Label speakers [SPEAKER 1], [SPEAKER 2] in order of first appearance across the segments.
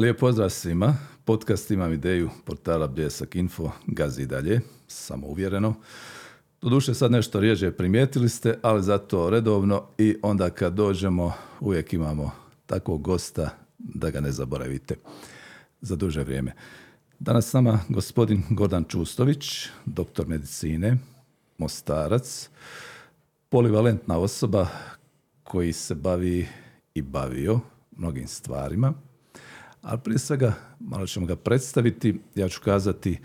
[SPEAKER 1] Lijep pozdrav svima. Podcast imam ideju portala Bljesak Info, gazi dalje, samouvjereno. Doduše sad nešto rijeđe primijetili ste, ali zato redovno i onda kad dođemo uvijek imamo takvog gosta da ga ne zaboravite za duže vrijeme. Danas s nama gospodin Gordan Čustović, doktor medicine, mostarac, polivalentna osoba koji se bavi i bavio mnogim stvarima, ali prije svega malo ćemo ga predstaviti. Ja ću kazati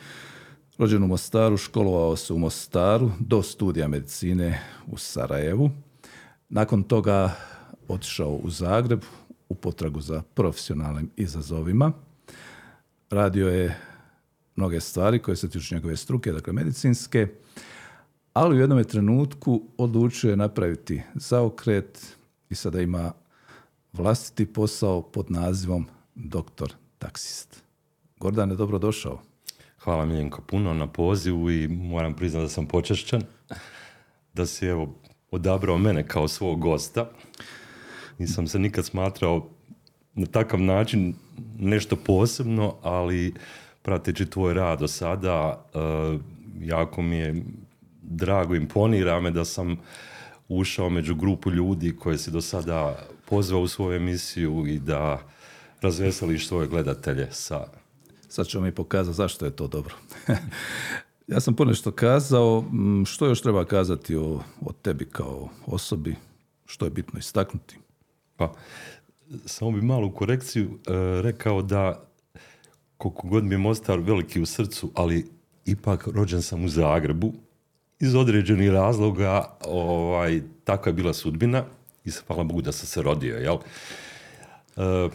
[SPEAKER 1] rođen u Mostaru, školovao se u Mostaru do studija medicine u Sarajevu. Nakon toga otišao u Zagreb u potragu za profesionalnim izazovima. Radio je mnoge stvari koje se tiču njegove struke, dakle medicinske, ali u jednom trenutku odlučio je napraviti zaokret i sada ima vlastiti posao pod nazivom doktor taksist. Dobro došao.
[SPEAKER 2] Hvala Miljenko puno na pozivu i moram priznati da sam počešćan da si evo odabrao mene kao svog gosta. Nisam se nikad smatrao na takav način nešto posebno, ali prateći tvoj rad do sada, eh, jako mi je drago, imponira me da sam ušao među grupu ljudi koje si do sada pozvao u svoju emisiju i da razveseliš svoje gledatelje sa...
[SPEAKER 1] Sad ćemo mi pokazati zašto je to dobro. ja sam ponešto kazao, što još treba kazati o, o tebi kao osobi, što je bitno istaknuti?
[SPEAKER 2] Pa, samo bi malu korekciju e, rekao da koliko god mi je Mostar veliki u srcu, ali ipak rođen sam u Zagrebu iz određenih razloga ovaj, takva je bila sudbina i hvala Bogu da sam se rodio, jel? E,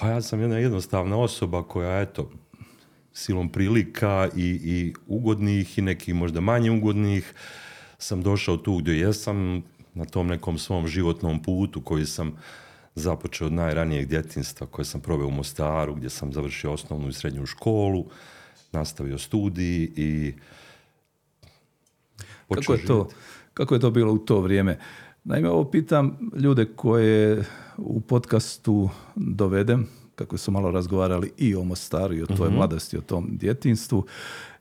[SPEAKER 2] pa ja sam jedna jednostavna osoba koja, eto, silom prilika i, i ugodnih i nekih možda manje ugodnih sam došao tu gdje jesam na tom nekom svom životnom putu koji sam započeo od najranijeg djetinstva koje sam proveo u Mostaru gdje sam završio osnovnu i srednju školu, nastavio studij i
[SPEAKER 1] kako je, to, kako je to bilo u to vrijeme? Naime, ovo pitam ljude koje u podcastu dovedem, kako su malo razgovarali i o Mostaru i o toj uh mladosti, o tom djetinstvu,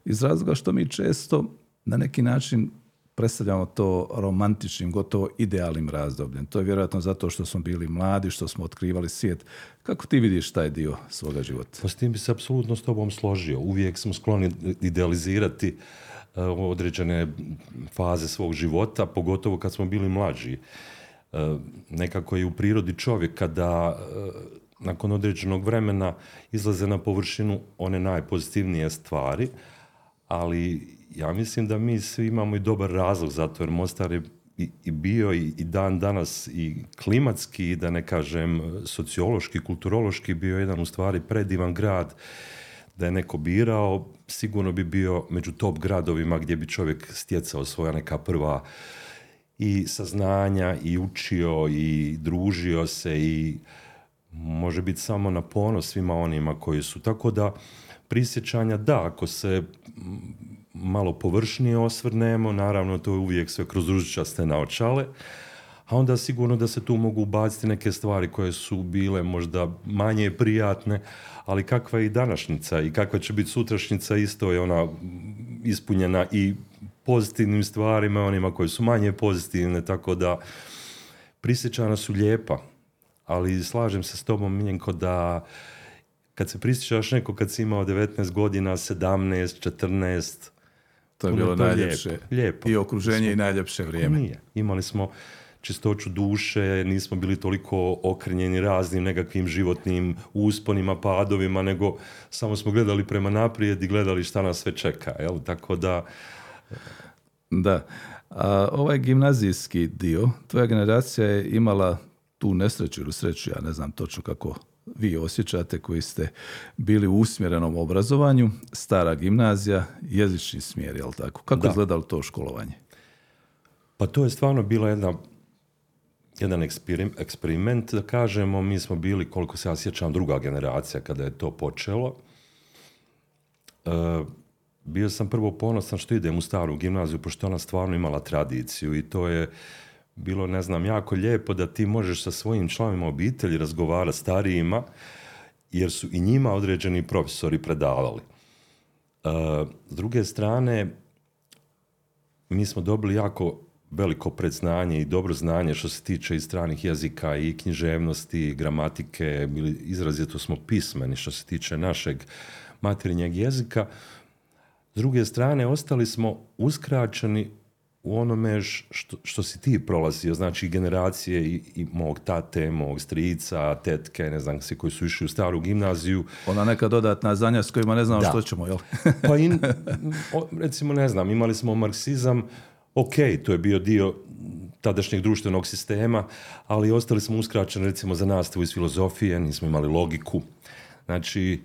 [SPEAKER 1] iz razloga što mi često na neki način predstavljamo to romantičnim, gotovo idealnim razdobljem. To je vjerojatno zato što smo bili mladi, što smo otkrivali svijet. Kako ti vidiš taj dio svoga života?
[SPEAKER 2] Pa s tim bi se apsolutno s tobom složio. Uvijek smo skloni idealizirati određene faze svog života, pogotovo kad smo bili mlađi. Eh, nekako je u prirodi čovjek kada eh, nakon određenog vremena izlaze na površinu one najpozitivnije stvari, ali ja mislim da mi svi imamo i dobar razlog za to, jer Mostar je i, bio i, i, dan danas i klimatski, da ne kažem sociološki, kulturološki bio jedan u stvari predivan grad da je neko birao, sigurno bi bio među top gradovima gdje bi čovjek stjecao svoja neka prva i saznanja i učio i družio se i može biti samo na ponos svima onima koji su. Tako da prisjećanja da, ako se malo površnije osvrnemo, naravno to je uvijek sve kroz ružičaste naočale, a onda sigurno da se tu mogu ubaciti neke stvari koje su bile možda manje prijatne, ali kakva je i današnjica i kakva će biti sutrašnjica isto je ona ispunjena i pozitivnim stvarima, onima koji su manje pozitivne, tako da prisjećana su lijepa, ali slažem se s tobom, Miljenko, da kad se prisjećaš neko kad si imao 19 godina, 17, 14,
[SPEAKER 1] to je bilo najljepše. Lijepo. I okruženje i najljepše vrijeme.
[SPEAKER 2] Nije. Imali smo čistoću duše, nismo bili toliko okrenjeni raznim nekakvim životnim usponima, padovima, nego samo smo gledali prema naprijed i gledali šta nas sve čeka. Jel? Tako da...
[SPEAKER 1] Da. A ovaj gimnazijski dio, tvoja generacija je imala tu nesreću ili sreću, ja ne znam točno kako vi osjećate koji ste bili u usmjerenom obrazovanju, stara gimnazija, jezični smjer, jel tako? Kako je izgledalo to školovanje?
[SPEAKER 2] Pa to je stvarno bila jedna jedan eksperiment, da kažemo, mi smo bili, koliko se ja sjećam, druga generacija kada je to počelo. E, bio sam prvo ponosan što idem u staru gimnaziju, pošto ona stvarno imala tradiciju i to je bilo, ne znam, jako lijepo da ti možeš sa svojim članovima obitelji razgovarati starijima jer su i njima određeni profesori predavali. E, s druge strane, mi smo dobili jako veliko predznanje i dobro znanje što se tiče i stranih jezika i književnosti, i gramatike, izrazito smo pismeni što se tiče našeg materinjeg jezika. S druge strane, ostali smo uskraćeni u onome što, što si ti prolazio, znači generacije i, i mog tate, mog strica, tetke, ne znam svi koji su išli u staru gimnaziju.
[SPEAKER 1] Ona neka dodatna znanja s kojima ne znamo što ćemo, jel?
[SPEAKER 2] pa in, recimo, ne znam, imali smo marksizam, ok, to je bio dio tadašnjeg društvenog sistema, ali ostali smo uskraćeni recimo za nastavu iz filozofije, nismo imali logiku. Znači,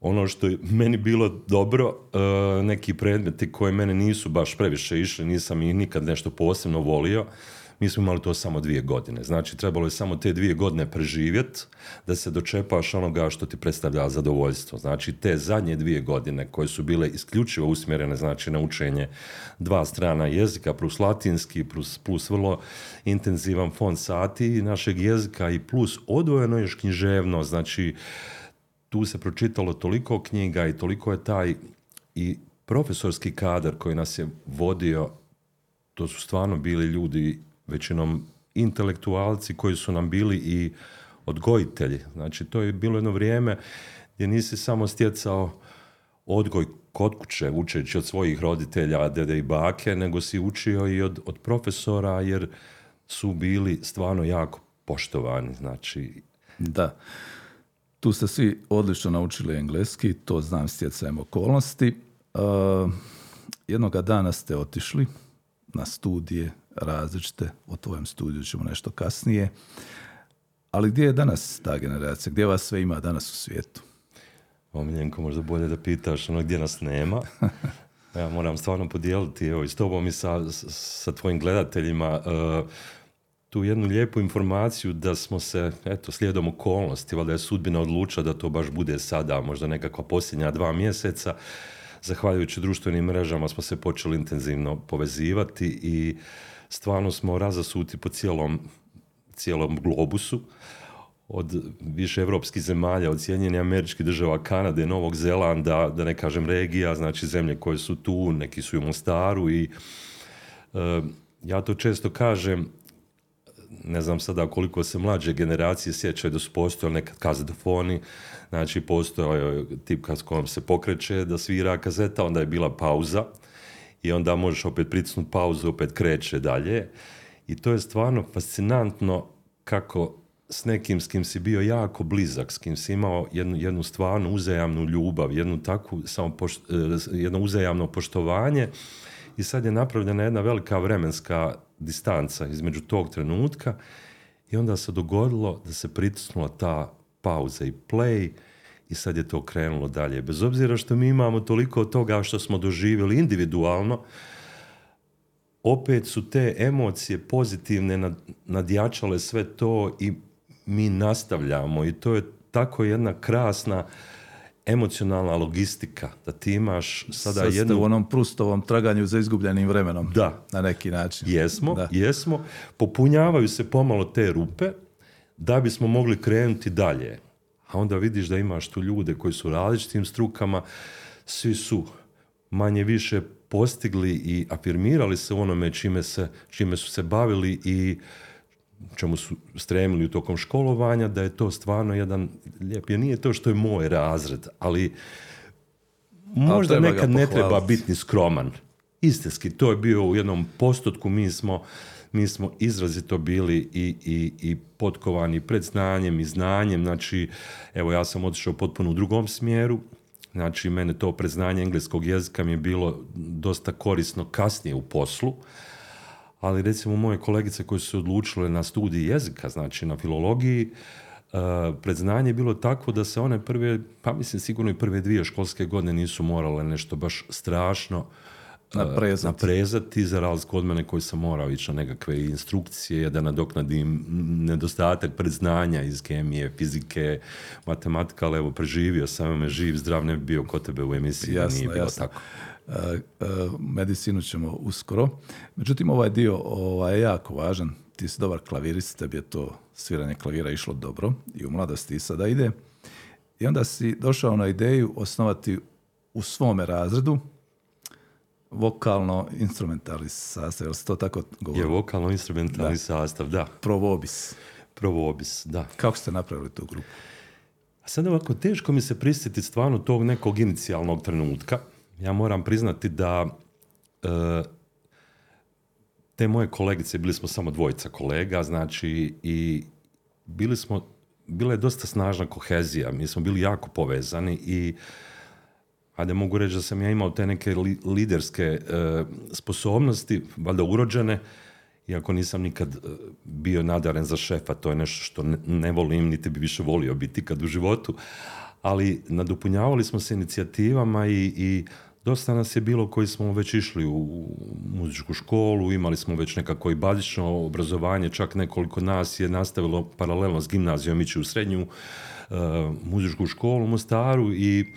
[SPEAKER 2] ono što je meni bilo dobro, e, neki predmeti koje mene nisu baš previše išli, nisam ih nikad nešto posebno volio, mi smo imali to samo dvije godine. Znači, trebalo je samo te dvije godine preživjeti da se dočepaš onoga što ti predstavlja zadovoljstvo. Znači, te zadnje dvije godine koje su bile isključivo usmjerene znači, na učenje dva strana jezika, plus latinski, plus, plus vrlo intenzivan fond sati našeg jezika i plus odvojeno još književno, znači, tu se pročitalo toliko knjiga i toliko je taj i profesorski kadar koji nas je vodio, to su stvarno bili ljudi većinom intelektualci koji su nam bili i odgojitelji. Znači, to je bilo jedno vrijeme gdje nisi samo stjecao odgoj kod kuće, učeći od svojih roditelja, dede i bake, nego si učio i od, od profesora, jer su bili stvarno jako poštovani. Znači...
[SPEAKER 1] Da. Tu ste svi odlično naučili engleski, to znam stjecajem okolnosti. Uh, jednoga dana ste otišli na studije različite, o tvojem studiju ćemo nešto kasnije. Ali gdje je danas ta generacija? Gdje vas sve ima danas u svijetu?
[SPEAKER 2] Omiljenko, možda bolje da pitaš ono gdje nas nema. Ja moram stvarno podijeliti evo, i s tobom i sa, sa tvojim gledateljima uh, tu jednu lijepu informaciju da smo se, eto, slijedom okolnosti, valjda je sudbina odlučila da to baš bude sada, možda nekakva posljednja dva mjeseca, zahvaljujući društvenim mrežama smo se počeli intenzivno povezivati i stvarno smo razasuti po cijelom, cijelom globusu od više evropskih zemalja, od Sjedinjenih američkih država, Kanade, Novog Zelanda, da ne kažem regija, znači zemlje koje su tu, neki su u Mostaru i e, ja to često kažem, ne znam sada koliko se mlađe generacije sjećaju da su postojali nekad kazetofoni, znači postojao tipka s kojom se pokreće da svira kazeta, onda je bila pauza i onda možeš opet pritisnuti pauzu, opet kreće dalje. I to je stvarno fascinantno kako s nekim s kim si bio jako blizak, s kim si imao jednu, jednu stvarno uzajamnu ljubav, jednu takvu samo e, jedno uzajamno poštovanje. I sad je napravljena jedna velika vremenska distanca između tog trenutka. I onda se dogodilo da se pritisnula ta pauza i play i sad je to krenulo dalje. Bez obzira što mi imamo toliko toga što smo doživjeli individualno, opet su te emocije pozitivne nadjačale sve to i mi nastavljamo i to je tako jedna krasna emocionalna logistika, da ti imaš sada
[SPEAKER 1] Sad
[SPEAKER 2] jednu...
[SPEAKER 1] u onom prustovom traganju za izgubljenim vremenom.
[SPEAKER 2] Da.
[SPEAKER 1] Na neki način.
[SPEAKER 2] Jesmo, da. jesmo. Popunjavaju se pomalo te rupe da bismo mogli krenuti dalje. A onda vidiš da imaš tu ljude koji su u različitim strukama, svi su manje više postigli i afirmirali se u onome čime, se, čime su se bavili i čemu su stremili tokom školovanja, da je to stvarno jedan lijep, jer nije to što je moj razred, ali možda nekad ne treba biti skroman. Istinski, to je bio u jednom postotku, mi smo, mi smo izrazito bili i, i, i potkovani pred znanjem i znanjem, znači, evo ja sam otišao potpuno u drugom smjeru, znači mene to predznanje engleskog jezika mi je bilo dosta korisno kasnije u poslu, ali recimo moje kolegice koje su se odlučile na studij jezika, znači na filologiji, uh, predznanje je bilo takvo da se one prve, pa mislim sigurno i prve dvije školske godine nisu morale nešto baš strašno
[SPEAKER 1] naprezati,
[SPEAKER 2] naprezati za razliku od mene koji sam morao ići na nekakve instrukcije da nadoknadim nedostatak predznanja iz kemije, fizike, matematika, ali evo preživio sam me živ, zdrav, ne bi bio kod tebe u emisiji, jasno, nije bilo jasno. tako.
[SPEAKER 1] E, e, medicinu ćemo uskoro. Međutim, ovaj dio ovaj, je jako važan. Ti si dobar klavirist, tebi je to sviranje klavira išlo dobro i u mladosti i sada ide. I onda si došao na ideju osnovati u svome razredu vokalno-instrumentalni sastav, jel se to tako govori?
[SPEAKER 2] Je vokalno-instrumentalni sastav, da.
[SPEAKER 1] Provobis.
[SPEAKER 2] Provobis, da.
[SPEAKER 1] Kako ste napravili tu grupu?
[SPEAKER 2] A sad ovako, teško mi se prisjetiti stvarno tog nekog inicijalnog trenutka. Ja moram priznati da e, te moje kolegice, bili smo samo dvojica kolega, znači i bili smo, bila je dosta snažna kohezija, mi smo bili jako povezani i ajde mogu reći da sam ja imao te neke liderske e, sposobnosti, valjda urođene, iako nisam nikad e, bio nadaren za šefa, to je nešto što ne, ne volim, niti bi više volio biti kad u životu, ali nadopunjavali smo se inicijativama i, i dosta nas je bilo koji smo već išli u muzičku školu, imali smo već nekako i bazično obrazovanje, čak nekoliko nas je nastavilo paralelno s gimnazijom ići u srednju uh, muzičku školu u Mostaru i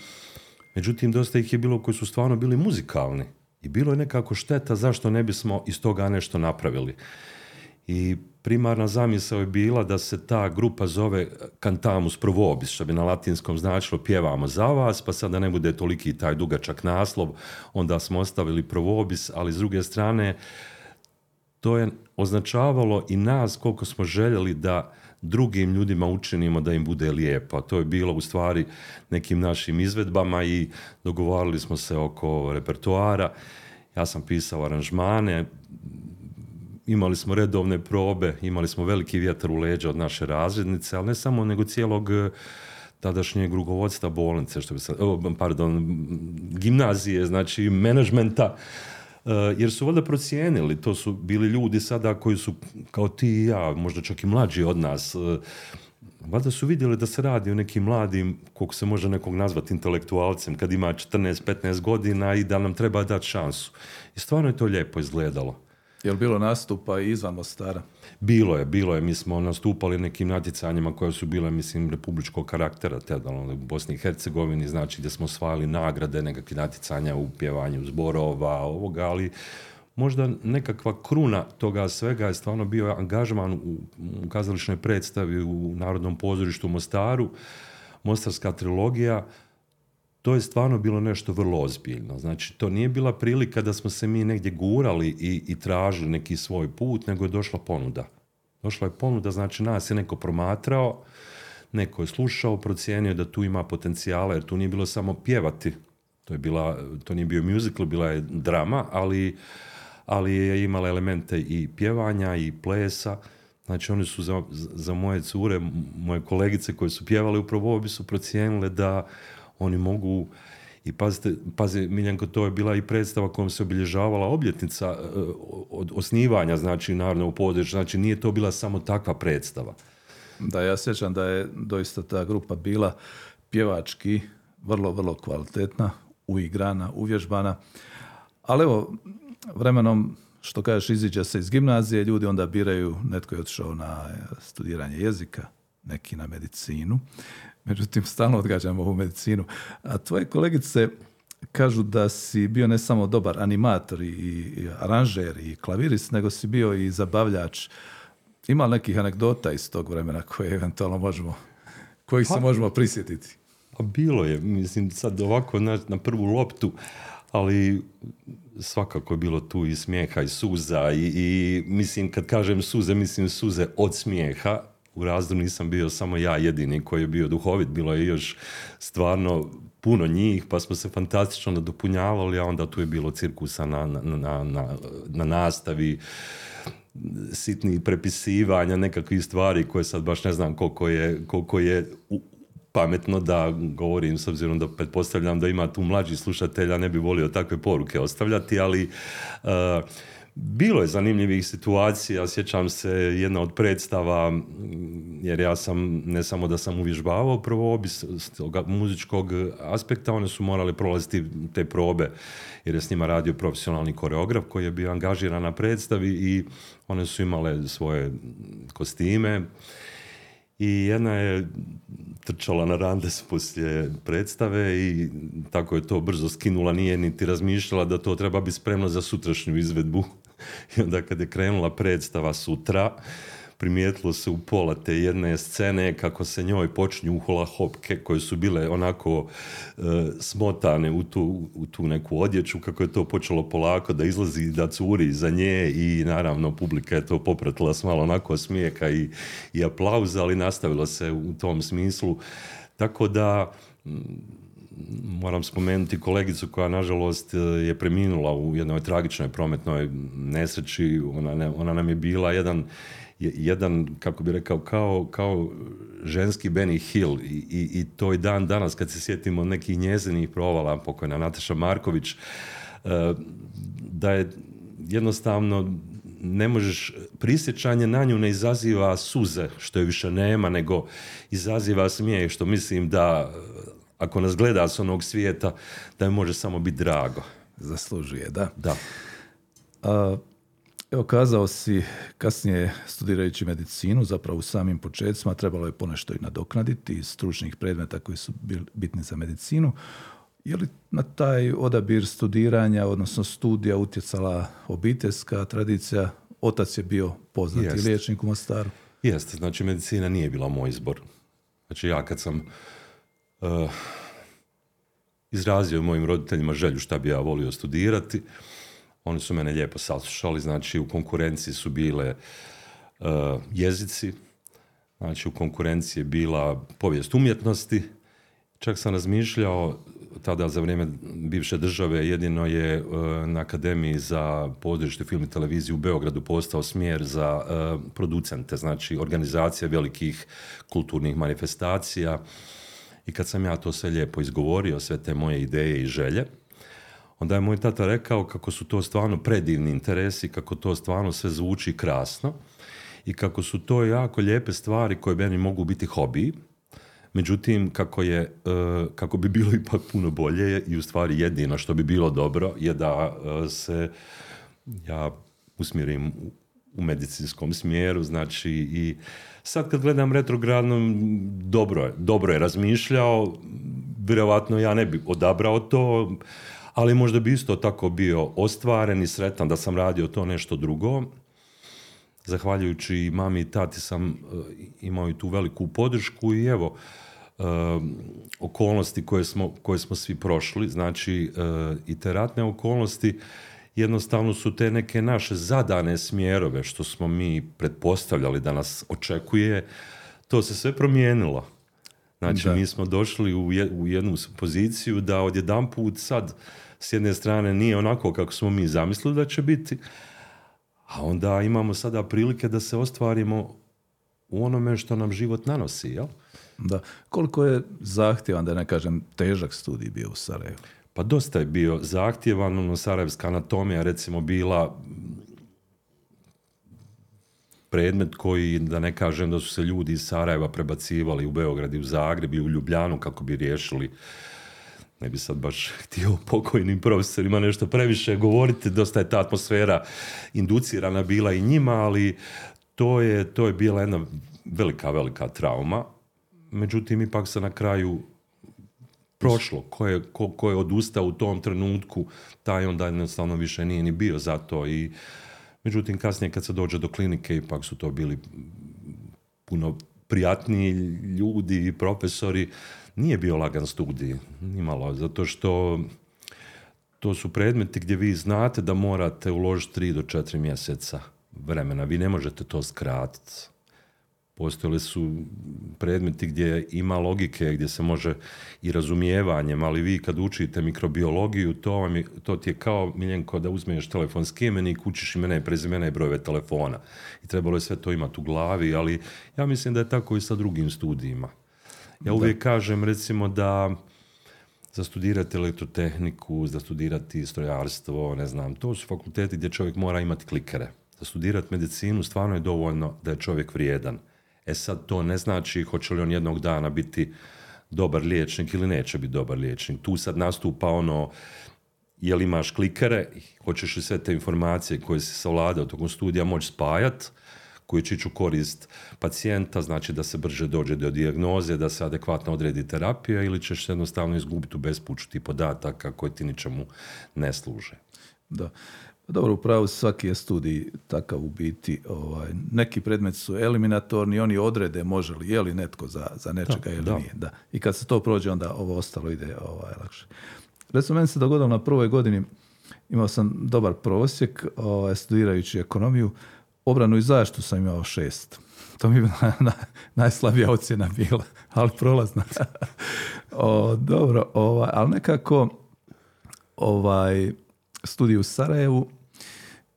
[SPEAKER 2] međutim dosta ih je bilo koji su stvarno bili muzikalni i bilo je nekako šteta zašto ne bismo iz toga nešto napravili. I primarna zamisao je bila da se ta grupa zove Cantamus pro vobis, što bi na latinskom značilo pjevamo za vas, pa sada ne bude toliki taj dugačak naslov, onda smo ostavili pro vobis, ali s druge strane to je označavalo i nas koliko smo željeli da drugim ljudima učinimo da im bude lijepo. To je bilo u stvari nekim našim izvedbama i dogovarali smo se oko repertoara. Ja sam pisao aranžmane, imali smo redovne probe, imali smo veliki vjetar u leđa od naše razrednice, ali ne samo nego cijelog eh, tadašnjeg rukovodstva bolnice, što bi se, pardon, gimnazije, znači menadžmenta, jer su valjda procijenili, to su bili ljudi sada koji su kao ti i ja, možda čak i mlađi od nas, eh, valjda su vidjeli da se radi o nekim mladim, koliko se može nekog nazvati intelektualcem, kad ima 14-15 godina i da nam treba dati šansu. I stvarno je to lijepo izgledalo.
[SPEAKER 1] Je li bilo nastupa izvan Mostara?
[SPEAKER 2] Bilo je, bilo je. Mi smo nastupali nekim natjecanjima koje su bile, mislim, republičkog karaktera, tada u Bosni i Hercegovini, znači gdje smo osvajali nagrade, nekakve natjecanja u pjevanju zborova, ovoga, ali možda nekakva kruna toga svega je stvarno bio angažman u, u kazališnoj predstavi u Narodnom pozorištu u Mostaru, Mostarska trilogija, to je stvarno bilo nešto vrlo ozbiljno. Znači, to nije bila prilika da smo se mi negdje gurali i, i tražili neki svoj put, nego je došla ponuda. Došla je ponuda, znači nas je neko promatrao, neko je slušao, procijenio da tu ima potencijala, jer tu nije bilo samo pjevati. To, je bila, to nije bio musical, bila je drama, ali, ali je imala elemente i pjevanja i plesa. Znači oni su za, za moje cure, moje kolegice koje su pjevale upravo ovo bi su procijenile da oni mogu i pazite, pazi, Miljenko, to je bila i predstava kojom se obilježavala obljetnica e, od osnivanja, znači, u području, znači nije to bila samo takva predstava.
[SPEAKER 1] Da, ja sjećam da je doista ta grupa bila pjevački vrlo, vrlo kvalitetna, uigrana, uvježbana, ali evo, vremenom, što kažeš, iziđe se iz gimnazije, ljudi onda biraju, netko je otišao na studiranje jezika, neki na medicinu, međutim stalno odgađamo ovu medicinu. A tvoje kolegice kažu da si bio ne samo dobar animator i aranžer i klavirist, nego si bio i zabavljač. Ima li nekih anegdota iz tog vremena koje eventualno možemo, kojih se pa- možemo prisjetiti?
[SPEAKER 2] Pa bilo je, mislim sad ovako na, na prvu loptu, ali svakako je bilo tu i smijeha i suza i, i mislim kad kažem suze, mislim suze od smijeha u razdu nisam bio samo ja jedini koji je bio duhovit, bilo je još stvarno puno njih, pa smo se fantastično nadopunjavali, a onda tu je bilo cirkusa na, na, na, na, na nastavi, sitnih prepisivanja, nekakvih stvari koje sad baš ne znam koliko je, koliko je pametno da govorim, s obzirom da pretpostavljam da ima tu mlađi slušatelja, ne bi volio takve poruke ostavljati, ali uh, bilo je zanimljivih situacija, sjećam se jedna od predstava, jer ja sam, ne samo da sam uvježbavao prvo obis toga muzičkog aspekta, one su morale prolaziti te probe, jer je s njima radio profesionalni koreograf koji je bio angažiran na predstavi i one su imale svoje kostime i jedna je trčala na randes poslije predstave i tako je to brzo skinula, nije niti razmišljala da to treba biti spremno za sutrašnju izvedbu. I onda kad je krenula predstava sutra, primijetilo se u pola te jedne scene kako se njoj počinju hula hopke koje su bile onako e, smotane u tu, u tu neku odjeću, kako je to počelo polako da izlazi, da curi za nje i naravno publika je to popratila s malo onako smijeka i, i aplauza, ali nastavilo se u tom smislu. Tako da moram spomenuti kolegicu koja nažalost je preminula u jednoj tragičnoj prometnoj nesreći. Ona, ona nam je bila jedan, jedan kako bi rekao, kao, kao ženski Benny Hill I, i, i to je dan danas kad se sjetimo nekih njezinih provala, pokojna Nataša Marković, e, da je jednostavno ne možeš, prisjećanje na nju ne izaziva suze, što je više nema, nego izaziva smijeh, što mislim da ako nas gleda s onog svijeta, da je može samo biti drago.
[SPEAKER 1] Zaslužuje, da.
[SPEAKER 2] Da.
[SPEAKER 1] A, evo, kazao si kasnije studirajući medicinu, zapravo u samim početcima trebalo je ponešto i nadoknaditi iz stručnih predmeta koji su bili bitni za medicinu. Je li na taj odabir studiranja, odnosno studija utjecala obiteljska tradicija? Otac je bio poznati Jest. liječnik u Mostaru.
[SPEAKER 2] Jeste, znači medicina nije bila moj izbor. Znači ja kad sam uh, izrazio mojim roditeljima želju šta bi ja volio studirati, oni su mene lijepo saslušali, znači u konkurenciji su bile uh, jezici, znači u konkurenciji je bila povijest umjetnosti, čak sam razmišljao tada za vrijeme bivše države jedino je e, na Akademiji za područje film i televiziju u Beogradu postao smjer za producente, znači organizacije velikih kulturnih manifestacija. I kad sam ja to sve lijepo izgovorio, sve te moje ideje i želje, onda je moj tata rekao kako su to stvarno predivni interesi, kako to stvarno sve zvuči krasno i kako su to jako lijepe stvari koje meni mogu biti hobiji Međutim, kako, je, e, kako bi bilo ipak puno bolje i u stvari jedino što bi bilo dobro je da e, se ja usmjerim u medicinskom smjeru, znači i sad kad gledam retrogradno, dobro je, dobro je razmišljao, vjerojatno ja ne bi odabrao to, ali možda bi isto tako bio ostvaren i sretan da sam radio to nešto drugo. Zahvaljujući mami i tati sam e, imao i tu veliku podršku i evo, okolnosti koje smo, koje smo svi prošli, znači uh, i te ratne okolnosti jednostavno su te neke naše zadane smjerove što smo mi pretpostavljali da nas očekuje, to se sve promijenilo. Znači mi smo došli u, u jednu poziciju da odjedanput sad s jedne strane nije onako kako smo mi zamislili da će biti, a onda imamo sada prilike da se ostvarimo u onome što nam život nanosi, jel?
[SPEAKER 1] Da. Koliko je zahtjevan, da ne kažem, težak studij bio u Sarajevu?
[SPEAKER 2] Pa dosta je bio zahtjevan, ono, Sarajevska anatomija recimo bila predmet koji, da ne kažem da su se ljudi iz Sarajeva prebacivali u Beograd i u Zagreb i u Ljubljanu kako bi riješili. Ne bi sad baš htio pokojnim profesorima nešto previše govoriti, dosta je ta atmosfera inducirana bila i njima, ali to je, to je bila jedna velika, velika trauma. Međutim ipak se na kraju prošlo, ko je, ko, ko je odustao u tom trenutku, taj onda jednostavno više nije ni bio za to i međutim kasnije kad se dođe do klinike ipak su to bili puno prijatniji ljudi i profesori, nije bio lagan studij, nimalo, zato što to su predmeti gdje vi znate da morate uložiti 3 do 4 mjeseca vremena, vi ne možete to skratiti postojali su predmeti gdje ima logike, gdje se može i razumijevanjem, ali vi kad učite mikrobiologiju, to, vam je, to ti je kao, Miljenko, da uzmeš telefonski imenik, učiš imena i prezimena i brojeve telefona. I trebalo je sve to imati u glavi, ali ja mislim da je tako i sa drugim studijima. Ja uvijek kažem, recimo, da za studirati elektrotehniku, za studirati strojarstvo, ne znam, to su fakulteti gdje čovjek mora imati klikere. Za studirati medicinu stvarno je dovoljno da je čovjek vrijedan E sad to ne znači hoće li on jednog dana biti dobar liječnik ili neće biti dobar liječnik. Tu sad nastupa ono je li imaš klikere, hoćeš li sve te informacije koje si savladao tokom studija moći spajat, koji će ići u korist pacijenta, znači da se brže dođe do dijagnoze, da se adekvatno odredi terapija ili ćeš se jednostavno izgubiti u bespuću ti podataka koji ti ničemu ne služe.
[SPEAKER 1] Da. Dobro, upravo svaki je studij takav u biti. Ovaj, neki predmeti su eliminatorni, oni odrede može li, je li netko za, za nečega ili nije. Da. I kad se to prođe, onda ovo ostalo ide ovaj, lakše. Recimo, meni se dogodilo na prvoj godini, imao sam dobar prosjek, ovaj, studirajući ekonomiju, obranu i zaštitu sam imao šest. To mi je na, najslabija ocjena bila, ali prolazna. o, dobro, ovaj, ali nekako ovaj, studij u Sarajevu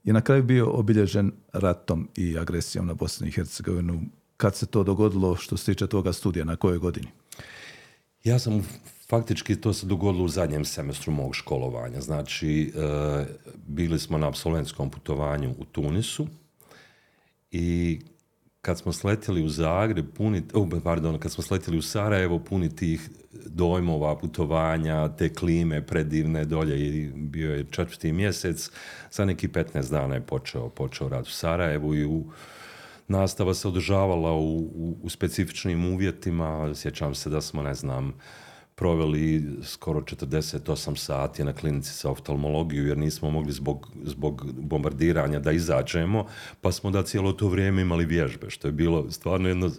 [SPEAKER 1] je na kraju bio obilježen ratom i agresijom na Bosnu i Hercegovinu. Kad se to dogodilo što se tiče toga studija, na kojoj godini?
[SPEAKER 2] Ja sam faktički to se dogodilo u zadnjem semestru mog školovanja. Znači, e, bili smo na absolventskom putovanju u Tunisu i kad smo sletjeli u Zagreb, puni, oh, pardon, kad smo sletjeli u Sarajevo, puni tih dojmova, putovanja, te klime predivne dolje i bio je četvrti mjesec, za neki 15 dana je počeo, počeo rad u Sarajevu i u, nastava se održavala u, u, u specifičnim uvjetima, sjećam se da smo, ne znam, proveli skoro 48 sati na klinici za oftalmologiju jer nismo mogli zbog, zbog bombardiranja da izađemo, pa smo da cijelo to vrijeme imali vježbe, što je bilo stvarno jedno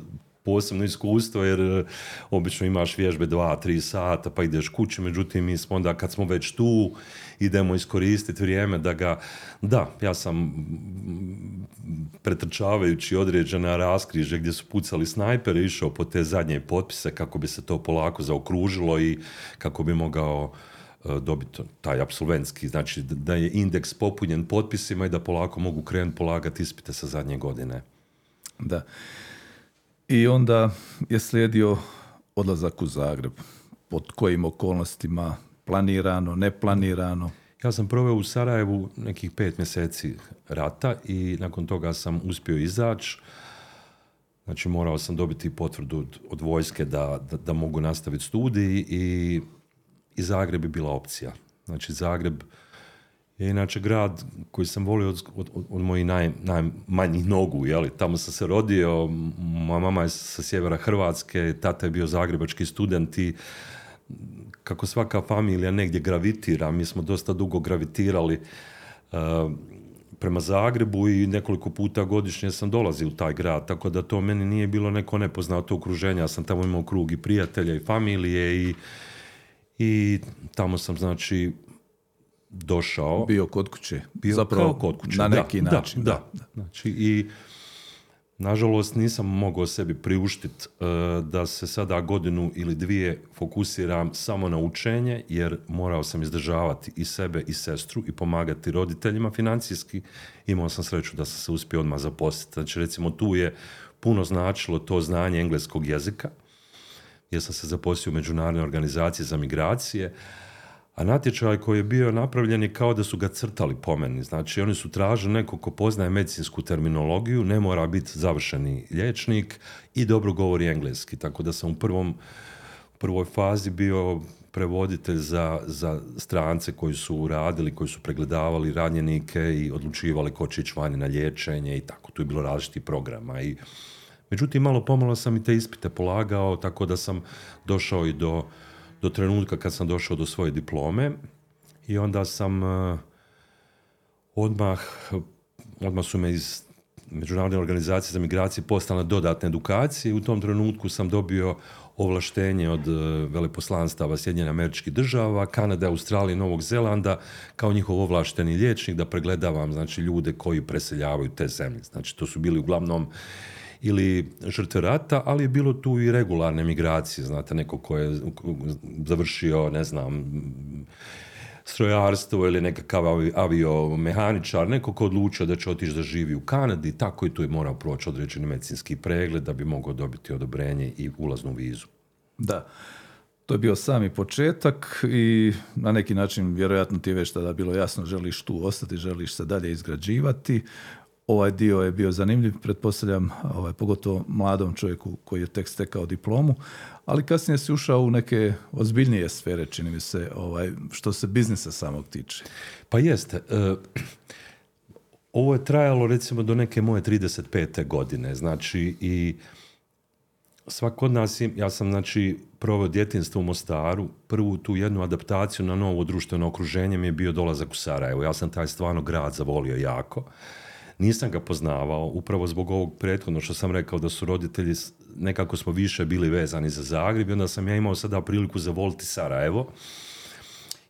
[SPEAKER 2] posebno iskustvo jer e, obično imaš vježbe dva, tri sata pa ideš kući, međutim mi smo onda kad smo već tu idemo iskoristiti vrijeme da ga, da, ja sam pretrčavajući određena raskriže gdje su pucali snajpere išao po te zadnje potpise kako bi se to polako zaokružilo i kako bi mogao e, dobiti taj apsolventski, znači da je indeks popunjen potpisima i da polako mogu krenuti polagati ispite sa zadnje godine.
[SPEAKER 1] Da. I onda je slijedio odlazak u Zagreb. Pod kojim okolnostima planirano, neplanirano?
[SPEAKER 2] Ja sam proveo u Sarajevu nekih pet mjeseci rata i nakon toga sam uspio izaći. Znači morao sam dobiti potvrdu od, vojske da, da, da, mogu nastaviti studij i, i Zagreb je bila opcija. Znači Zagreb je inače grad koji sam volio od, od, od mojih naj, najmanjih nogu, jeli? tamo sam se rodio, moja mama je sa sjevera Hrvatske, tata je bio zagrebački student i kako svaka familija negdje gravitira, mi smo dosta dugo gravitirali uh, prema Zagrebu i nekoliko puta godišnje sam dolazio u taj grad, tako da to meni nije bilo neko nepoznato okruženje, ja sam tamo imao krug i prijatelja i familije i, i tamo sam znači došao.
[SPEAKER 1] Bio kod kuće.
[SPEAKER 2] Bio Zapravo, kod kuće.
[SPEAKER 1] Na neki
[SPEAKER 2] da,
[SPEAKER 1] način.
[SPEAKER 2] Da, da. Znači, i nažalost nisam mogao sebi priuštiti e, da se sada godinu ili dvije fokusiram samo na učenje, jer morao sam izdržavati i sebe i sestru i pomagati roditeljima financijski. Imao sam sreću da sam se uspio odmah zaposliti. Znači, recimo, tu je puno značilo to znanje engleskog jezika, jer sam se zaposlio u međunarodnoj organizaciji za migracije, a natječaj koji je bio napravljen je kao da su ga crtali po meni. Znači, oni su tražili neko ko poznaje medicinsku terminologiju, ne mora biti završeni liječnik i dobro govori engleski. Tako da sam u prvom, prvoj fazi bio prevoditelj za, za strance koji su radili, koji su pregledavali ranjenike i odlučivali ko će ići vani na liječenje i tako. Tu je bilo različitih programa i Međutim, malo pomalo sam i te ispite polagao, tako da sam došao i do do trenutka kad sam došao do svoje diplome i onda sam uh, odmah, odmah su me iz Međunarodne organizacije za migracije postale dodatne edukacije u tom trenutku sam dobio ovlaštenje od uh, veleposlanstava Sjedinjenih američkih država, Kanade, Australije, Novog Zelanda kao njihov ovlašteni liječnik da pregledavam znači, ljude koji preseljavaju te zemlje. Znači to su bili uglavnom ili žrtve rata, ali je bilo tu i regularne migracije, znate, neko ko je završio, ne znam, strojarstvo ili nekakav aviomehaničar, neko ko odlučio da će otići da živi u Kanadi, tako i tu je morao proći određeni medicinski pregled da bi mogao dobiti odobrenje i ulaznu vizu.
[SPEAKER 1] Da. To je bio sami početak i na neki način vjerojatno ti je već tada bilo jasno želiš tu ostati, želiš se dalje izgrađivati ovaj dio je bio zanimljiv, pretpostavljam, ovaj, pogotovo mladom čovjeku koji je tek stekao diplomu, ali kasnije si ušao u neke ozbiljnije sfere, čini mi se, ovaj, što se biznisa samog tiče.
[SPEAKER 2] Pa jeste. E, ovo je trajalo recimo do neke moje 35. godine, znači i svako od nas, ja sam znači proveo djetinstvo u Mostaru, prvu tu jednu adaptaciju na novo društveno okruženje mi je bio dolazak u Sarajevo. Ja sam taj stvarno grad zavolio jako. Nisam ga poznavao, upravo zbog ovog prethodno što sam rekao da su roditelji, nekako smo više bili vezani za Zagreb onda sam ja imao sada priliku zavoliti Sarajevo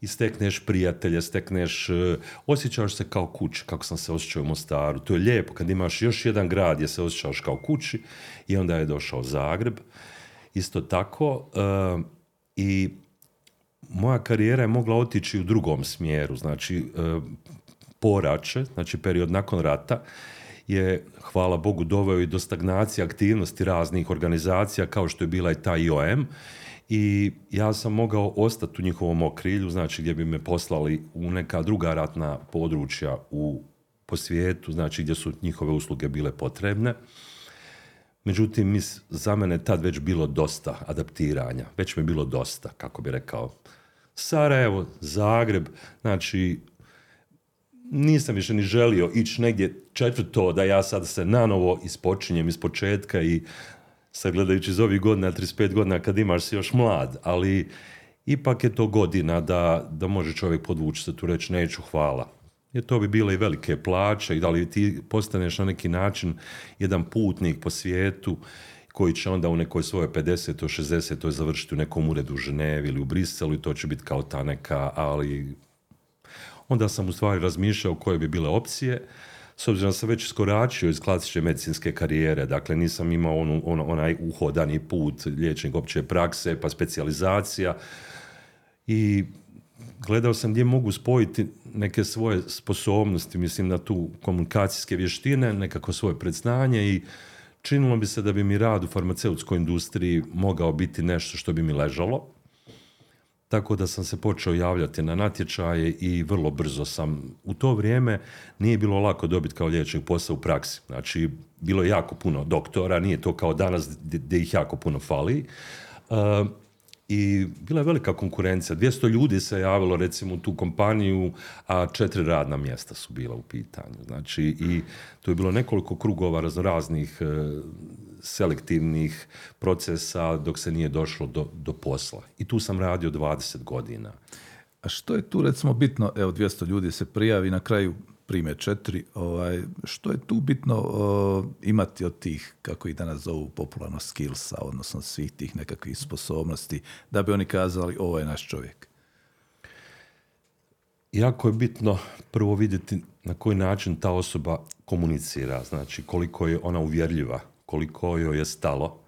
[SPEAKER 2] i stekneš prijatelje, stekneš, e, osjećaš se kao kući, kako sam se osjećao u Mostaru. To je lijepo kad imaš još jedan grad gdje se osjećaš kao kući i onda je došao Zagreb. Isto tako e, i moja karijera je mogla otići u drugom smjeru, znači e, porače, znači period nakon rata, je, hvala Bogu, doveo i do stagnacije aktivnosti raznih organizacija kao što je bila i ta IOM i ja sam mogao ostati u njihovom okrilju, znači gdje bi me poslali u neka druga ratna područja u, po svijetu, znači gdje su njihove usluge bile potrebne. Međutim, mis, za mene tad već bilo dosta adaptiranja, već mi je bilo dosta, kako bi rekao. Sarajevo, Zagreb, znači nisam više ni želio ići negdje četvrto da ja sad se nanovo ispočinjem iz početka i sad gledajući iz ovih godina, 35 godina kad imaš si još mlad, ali ipak je to godina da, da može čovjek podvući se tu reći neću hvala. Jer to bi bile i velike plaće i da li ti postaneš na neki način jedan putnik po svijetu koji će onda u nekoj svojoj 50. 60. završiti u nekom uredu u Ženevi ili u Briselu i to će biti kao ta neka, ali onda sam u stvari razmišljao koje bi bile opcije. S obzirom da sam već iskoračio iz klasične medicinske karijere, dakle nisam imao onu, on, onaj uhodani put liječnik opće prakse, pa specijalizacija. I gledao sam gdje mogu spojiti neke svoje sposobnosti, mislim na tu komunikacijske vještine, nekako svoje predznanje i činilo bi se da bi mi rad u farmaceutskoj industriji mogao biti nešto što bi mi ležalo tako da sam se počeo javljati na natječaje i vrlo brzo sam, u to vrijeme nije bilo lako dobiti kao liječnik posao u praksi. Znači, bilo je jako puno doktora, nije to kao danas gdje ih jako puno fali. Uh, i bila je velika konkurencija. 200 ljudi se javilo recimo u tu kompaniju, a četiri radna mjesta su bila u pitanju. Znači i tu je bilo nekoliko krugova raznoraznih e, selektivnih procesa dok se nije došlo do, do posla. I tu sam radio 20 godina.
[SPEAKER 1] A što je tu recimo bitno, evo 200 ljudi se prijavi, na kraju prime četiri, ovaj, što je tu bitno imati od tih, kako ih danas zovu popularno skillsa, odnosno svih tih nekakvih sposobnosti, da bi oni kazali ovo je naš čovjek?
[SPEAKER 2] Jako je bitno prvo vidjeti na koji način ta osoba komunicira, znači koliko je ona uvjerljiva, koliko joj je stalo,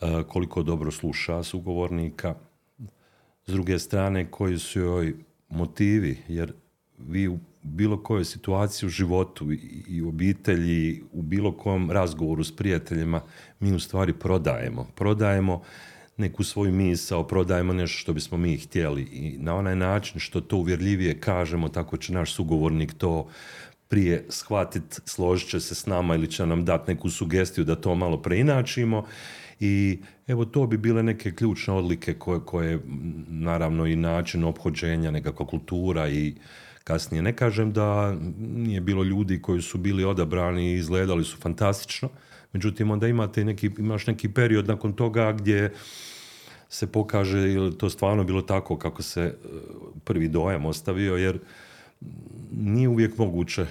[SPEAKER 2] e, koliko dobro sluša sugovornika, s druge strane koji su joj motivi, jer vi u bilo kojoj situaciji u životu i u obitelji, u bilo kom razgovoru s prijateljima, mi u stvari prodajemo. Prodajemo neku svoju misao, prodajemo nešto što bismo mi htjeli i na onaj način što to uvjerljivije kažemo, tako će naš sugovornik to prije shvatiti, složit će se s nama ili će nam dati neku sugestiju da to malo preinačimo i evo to bi bile neke ključne odlike koje, koje naravno i način ophođenja, nekakva kultura i kasnije. Ne kažem da nije bilo ljudi koji su bili odabrani i izgledali su fantastično, međutim onda imate neki, imaš neki period nakon toga gdje se pokaže je to stvarno bilo tako kako se e, prvi dojam ostavio, jer nije uvijek moguće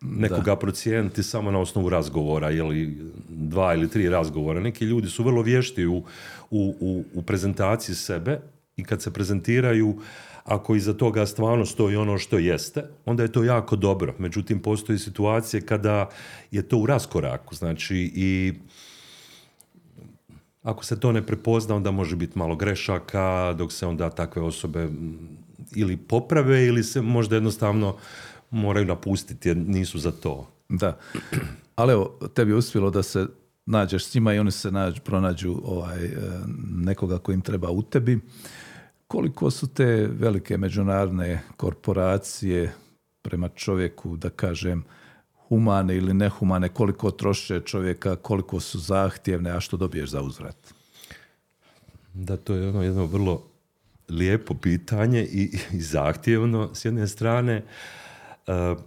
[SPEAKER 2] nekoga da. procijeniti samo na osnovu razgovora ili dva ili tri razgovora. Neki ljudi su vrlo vješti u, u, u prezentaciji sebe i kad se prezentiraju ako iza toga stvarno stoji ono što jeste, onda je to jako dobro. Međutim, postoji situacije kada je to u raskoraku. Znači, i ako se to ne prepozna, onda može biti malo grešaka, dok se onda takve osobe ili poprave ili se možda jednostavno moraju napustiti jer nisu za to.
[SPEAKER 1] Da, ali evo, tebi je uspjelo da se nađeš s njima i oni se nađu, pronađu ovaj, e, nekoga koji im treba u tebi koliko su te velike međunarodne korporacije prema čovjeku, da kažem, humane ili nehumane, koliko troše čovjeka, koliko su zahtjevne, a što dobiješ za uzvrat?
[SPEAKER 2] Da, to je ono jedno vrlo lijepo pitanje i, i zahtjevno s jedne strane. Uh,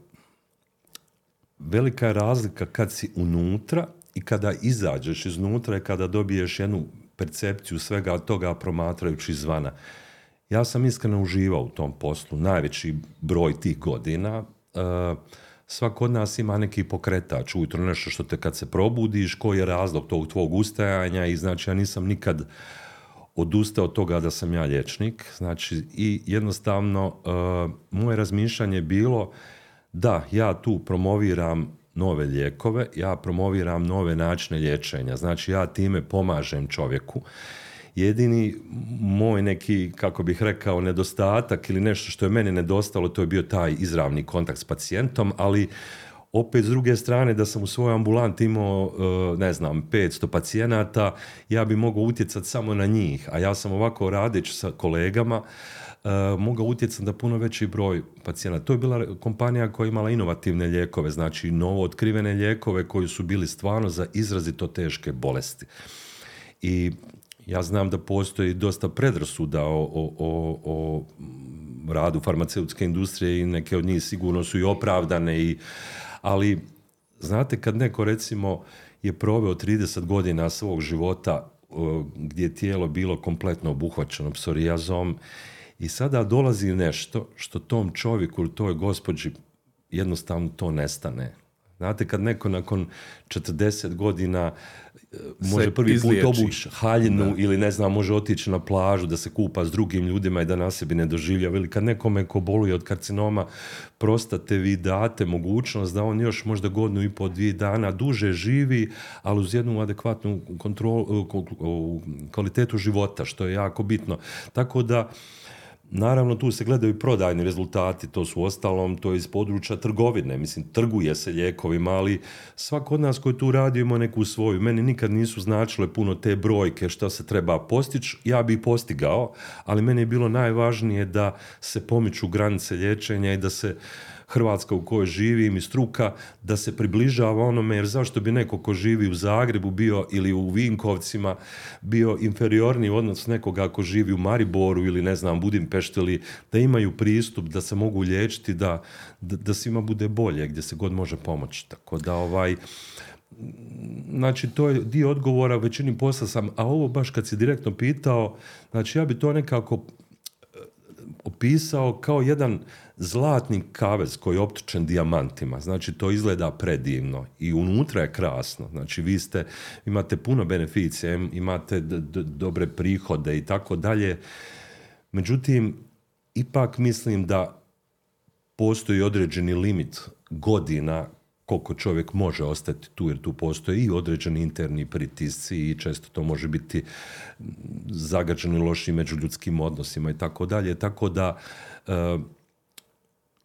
[SPEAKER 2] velika je razlika kad si unutra i kada izađeš iznutra i kada dobiješ jednu percepciju svega toga promatrajući izvana. Ja sam iskreno uživao u tom poslu, najveći broj tih godina. E, svako od nas ima neki pokretač, ujutro nešto što te kad se probudiš, koji je razlog tog tvog ustajanja i znači ja nisam nikad odustao od toga da sam ja liječnik. Znači i jednostavno e, moje razmišljanje je bilo da ja tu promoviram nove lijekove, ja promoviram nove načine liječenja. Znači ja time pomažem čovjeku. Jedini moj neki, kako bih rekao, nedostatak ili nešto što je meni nedostalo, to je bio taj izravni kontakt s pacijentom, ali opet s druge strane da sam u svojoj ambulanti imao, e, ne znam, 500 pacijenata, ja bi mogao utjecati samo na njih, a ja sam ovako radeći sa kolegama, uh, mogao utjecati na puno veći broj pacijenata. To je bila kompanija koja je imala inovativne lijekove, znači novo otkrivene lijekove koji su bili stvarno za izrazito teške bolesti. I ja znam da postoji dosta predrasuda o, o, o, o radu farmaceutske industrije i neke od njih sigurno su i opravdane, i, ali znate kad neko recimo je proveo 30 godina svog života gdje je tijelo bilo kompletno obuhvaćeno psorijazom i sada dolazi nešto što tom čovjeku ili toj gospođi jednostavno to nestane. Znate, kad neko nakon 40 godina e, može prvi izliječi. put obući haljinu ili ne znam, može otići na plažu da se kupa s drugim ljudima i da na sebi ne doživljava ili kad nekome ko boluje od karcinoma prostate vi date mogućnost da on još možda godinu i po dvije dana duže živi, ali uz jednu adekvatnu kontrolu, kvalitetu života, što je jako bitno. Tako da Naravno, tu se gledaju prodajni rezultati, to su ostalom, to je iz područja trgovine, mislim, trguje se lijekovima, ali svako od nas koji tu radi ima neku svoju. Meni nikad nisu značile puno te brojke što se treba postići, ja bi postigao, ali meni je bilo najvažnije da se pomiču granice liječenja i da se Hrvatska u kojoj živim i struka da se približava onome jer zašto bi neko ko živi u Zagrebu bio ili u Vinkovcima bio inferiorni odnos nekoga ako živi u Mariboru ili ne znam Budimpešti ili da imaju pristup da se mogu liječiti da, da, da svima bude bolje gdje se god može pomoći. Tako da ovaj znači to je dio odgovora većini posla sam, a ovo baš kad si direktno pitao, znači ja bi to nekako opisao kao jedan zlatni kavez koji je optučen dijamantima. Znači, to izgleda predivno i unutra je krasno. Znači, vi ste, imate puno beneficije, imate dobre prihode i tako dalje. Međutim, ipak mislim da postoji određeni limit godina koliko čovjek može ostati tu, jer tu postoje i određeni interni pritisci i često to može biti zagađeno i loši među ljudskim odnosima i tako dalje. Tako da e,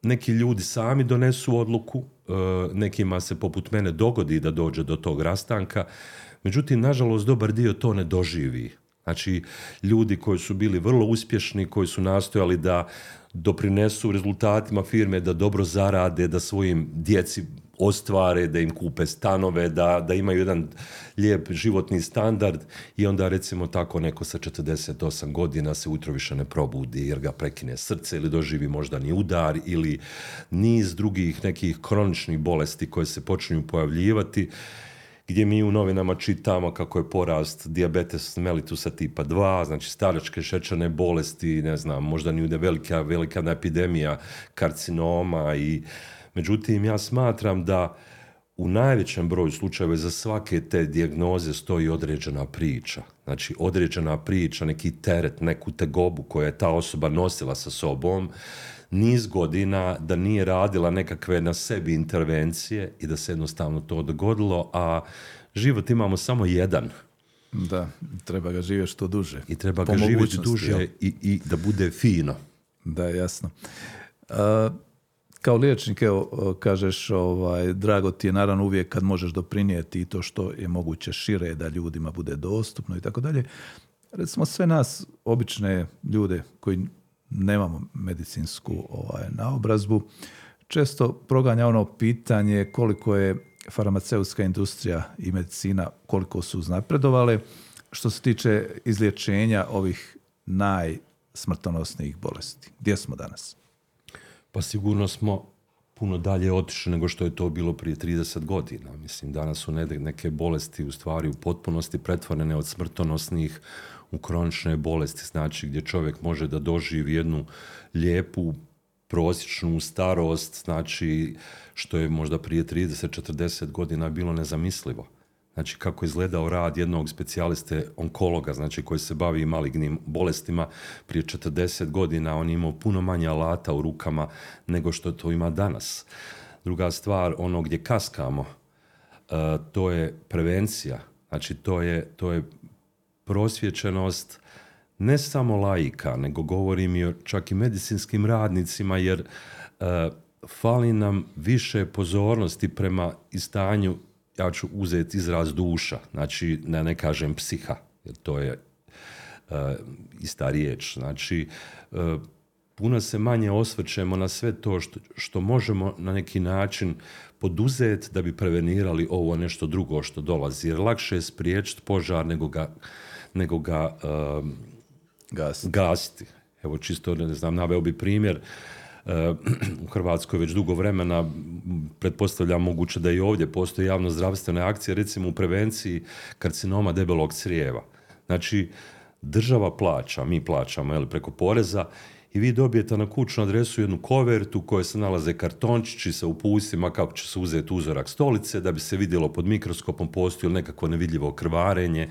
[SPEAKER 2] neki ljudi sami donesu odluku, e, nekima se poput mene dogodi da dođe do tog rastanka, međutim, nažalost, dobar dio to ne doživi. Znači, ljudi koji su bili vrlo uspješni, koji su nastojali da doprinesu rezultatima firme, da dobro zarade, da svojim djeci ostvare, da im kupe stanove, da, da imaju jedan lijep životni standard i onda recimo tako neko sa 48 godina se utro više ne probudi jer ga prekine srce ili doživi možda ni udar ili niz drugih nekih kroničnih bolesti koje se počinju pojavljivati gdje mi u novinama čitamo kako je porast diabetes mellitusa tipa 2, znači staračke šećerne bolesti, ne znam, možda ni velika, velika epidemija karcinoma i Međutim, ja smatram da u najvećem broju slučajeva za svake te dijagnoze stoji određena priča. Znači, određena priča, neki teret, neku tegobu koju je ta osoba nosila sa sobom, niz godina da nije radila nekakve na sebi intervencije i da se jednostavno to dogodilo, a život imamo samo jedan.
[SPEAKER 1] Da, treba ga živjeti što duže.
[SPEAKER 2] I treba ga živjeti duže i, i da bude fino.
[SPEAKER 1] Da, jasno. Uh, kao liječnik, evo, kažeš, ovaj, drago ti je naravno uvijek kad možeš doprinijeti i to što je moguće šire da ljudima bude dostupno i tako dalje. Recimo sve nas, obične ljude koji nemamo medicinsku ovaj, naobrazbu, često proganja ono pitanje koliko je farmaceutska industrija i medicina, koliko su uznapredovale što se tiče izlječenja ovih najsmrtonosnijih bolesti. Gdje smo danas?
[SPEAKER 2] Pa sigurno smo puno dalje otišli nego što je to bilo prije 30 godina. Mislim, danas su neke bolesti u stvari u potpunosti pretvorene od smrtonosnih u kronične bolesti, znači gdje čovjek može da doživi jednu lijepu prosječnu starost, znači što je možda prije 30-40 godina bilo nezamislivo. Znači kako je izgledao rad jednog specijaliste onkologa, znači koji se bavi malignim bolestima prije 40 godina, on je imao puno manje alata u rukama nego što to ima danas. Druga stvar, ono gdje kaskamo, e, to je prevencija. Znači to je, to je prosvjećenost ne samo laika, nego govorim i o čak i medicinskim radnicima, jer uh, fali nam više pozornosti prema istanju, ja ću uzeti izraz duša, znači ne, ne kažem psiha, jer to je uh, ista riječ. Znači, uh, puno se manje osvrćemo na sve to što, što možemo na neki način poduzeti da bi prevenirali ovo nešto drugo što dolazi. Jer lakše je spriječiti požar nego ga, nego ga
[SPEAKER 1] gasiti.
[SPEAKER 2] gasiti. Evo čisto, ne znam, naveo bi primjer, uh, u Hrvatskoj već dugo vremena, pretpostavljam moguće da i ovdje postoji javno zdravstvene akcije, recimo u prevenciji karcinoma debelog crijeva. Znači, država plaća, mi plaćamo jel, preko poreza i vi dobijete na kućnu adresu jednu kovertu u kojoj se nalaze kartončići sa upustima kako će se uzeti uzorak stolice da bi se vidjelo pod mikroskopom postoji li nekako nevidljivo krvarenje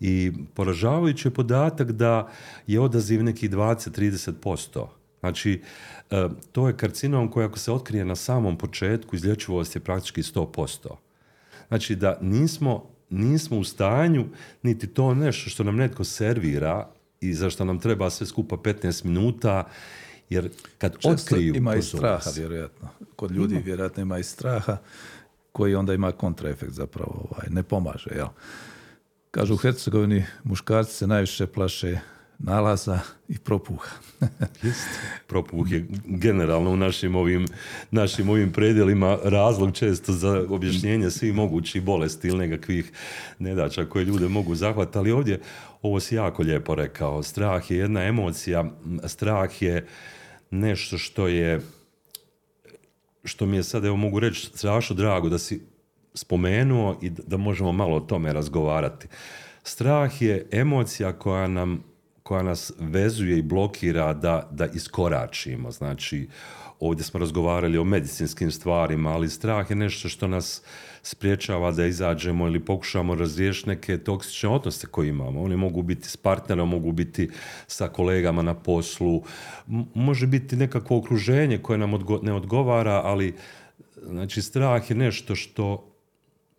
[SPEAKER 2] i poražavajući je podatak da je odaziv nekih 20-30%. Znači, e, to je karcinom koji ako se otkrije na samom početku, izlječivost je praktički 100%. Znači da nismo, nismo u stanju, niti to nešto što nam netko servira i zašto nam treba sve skupa 15 minuta, jer kad Često otkriju...
[SPEAKER 1] Ima i straha, vjerojatno. Kod ljudi ima. vjerojatno ima i straha koji onda ima kontraefekt zapravo, ovaj, ne pomaže, jel? Kažu u Hercegovini muškarci se najviše plaše nalaza i propuha.
[SPEAKER 2] Propuh je generalno u našim ovim, našim ovim predjelima razlog često za objašnjenje svih mogućih bolesti ili nekakvih nedača koje ljude mogu zahvatiti, ali ovdje ovo si jako lijepo rekao. Strah je jedna emocija, strah je nešto što je što mi je sad, evo mogu reći, strašno drago da si spomenuo i da možemo malo o tome razgovarati. Strah je emocija koja nam koja nas vezuje i blokira da, da iskoračimo. Znači, ovdje smo razgovarali o medicinskim stvarima, ali strah je nešto što nas spriječava da izađemo ili pokušamo razriješiti neke toksične odnose koje imamo. Oni mogu biti s partnerom, mogu biti sa kolegama na poslu, može biti nekakvo okruženje koje nam ne odgovara, ali znači strah je nešto što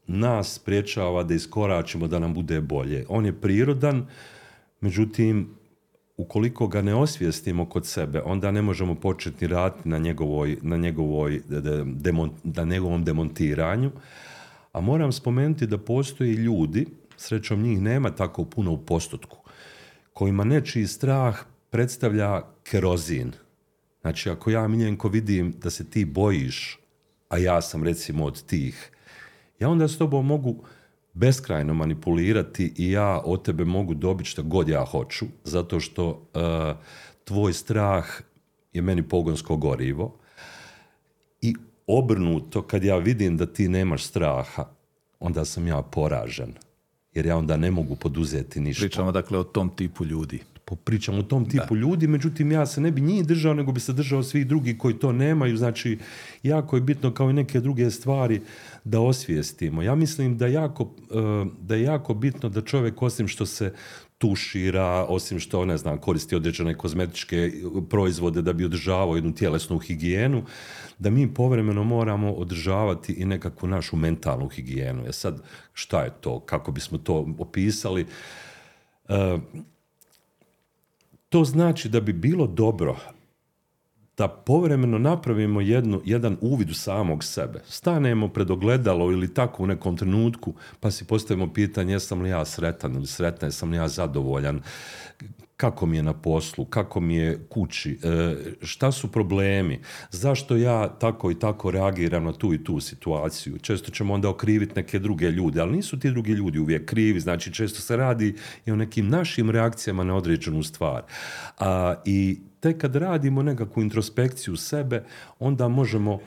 [SPEAKER 2] nas spriječava da iskoračimo da nam bude bolje. On je prirodan, međutim, ukoliko ga ne osvijestimo kod sebe, onda ne možemo početi raditi na njegovoj, na njegovoj na njegovom demontiranju. A moram spomenuti da postoji ljudi, srećom njih nema tako puno u postotku, kojima nečiji strah predstavlja kerozin. Znači, ako ja miljenko vidim da se ti bojiš, a ja sam recimo od tih, ja onda s tobom mogu beskrajno manipulirati i ja od tebe mogu dobiti što god ja hoću, zato što uh, tvoj strah je meni pogonsko gorivo i obrnuto kad ja vidim da ti nemaš straha, onda sam ja poražen. Jer ja onda ne mogu poduzeti ništa.
[SPEAKER 1] Pričamo dakle o tom tipu ljudi
[SPEAKER 2] pričam o tom tipu ljudi, međutim ja se ne bi njih držao, nego bi se držao svih drugih koji to nemaju. Znači, jako je bitno kao i neke druge stvari da osvijestimo. Ja mislim da, jako, eh, da je jako bitno da čovjek osim što se tušira, osim što, ne znam, koristi određene kozmetičke proizvode da bi održavao jednu tjelesnu higijenu, da mi povremeno moramo održavati i nekakvu našu mentalnu higijenu. E sad, šta je to? Kako bismo to opisali? Uh, to znači da bi bilo dobro da povremeno napravimo jednu, jedan uvid u samog sebe. Stanemo pred ogledalo ili tako u nekom trenutku pa si postavimo pitanje jesam li ja sretan ili sretan, jesam li ja zadovoljan, kako mi je na poslu, kako mi je kući, e, šta su problemi, zašto ja tako i tako reagiram na tu i tu situaciju. Često ćemo onda okriviti neke druge ljude, ali nisu ti drugi ljudi uvijek krivi, znači često se radi i o nekim našim reakcijama na određenu stvar. A, I tek kad radimo nekakvu introspekciju sebe, onda možemo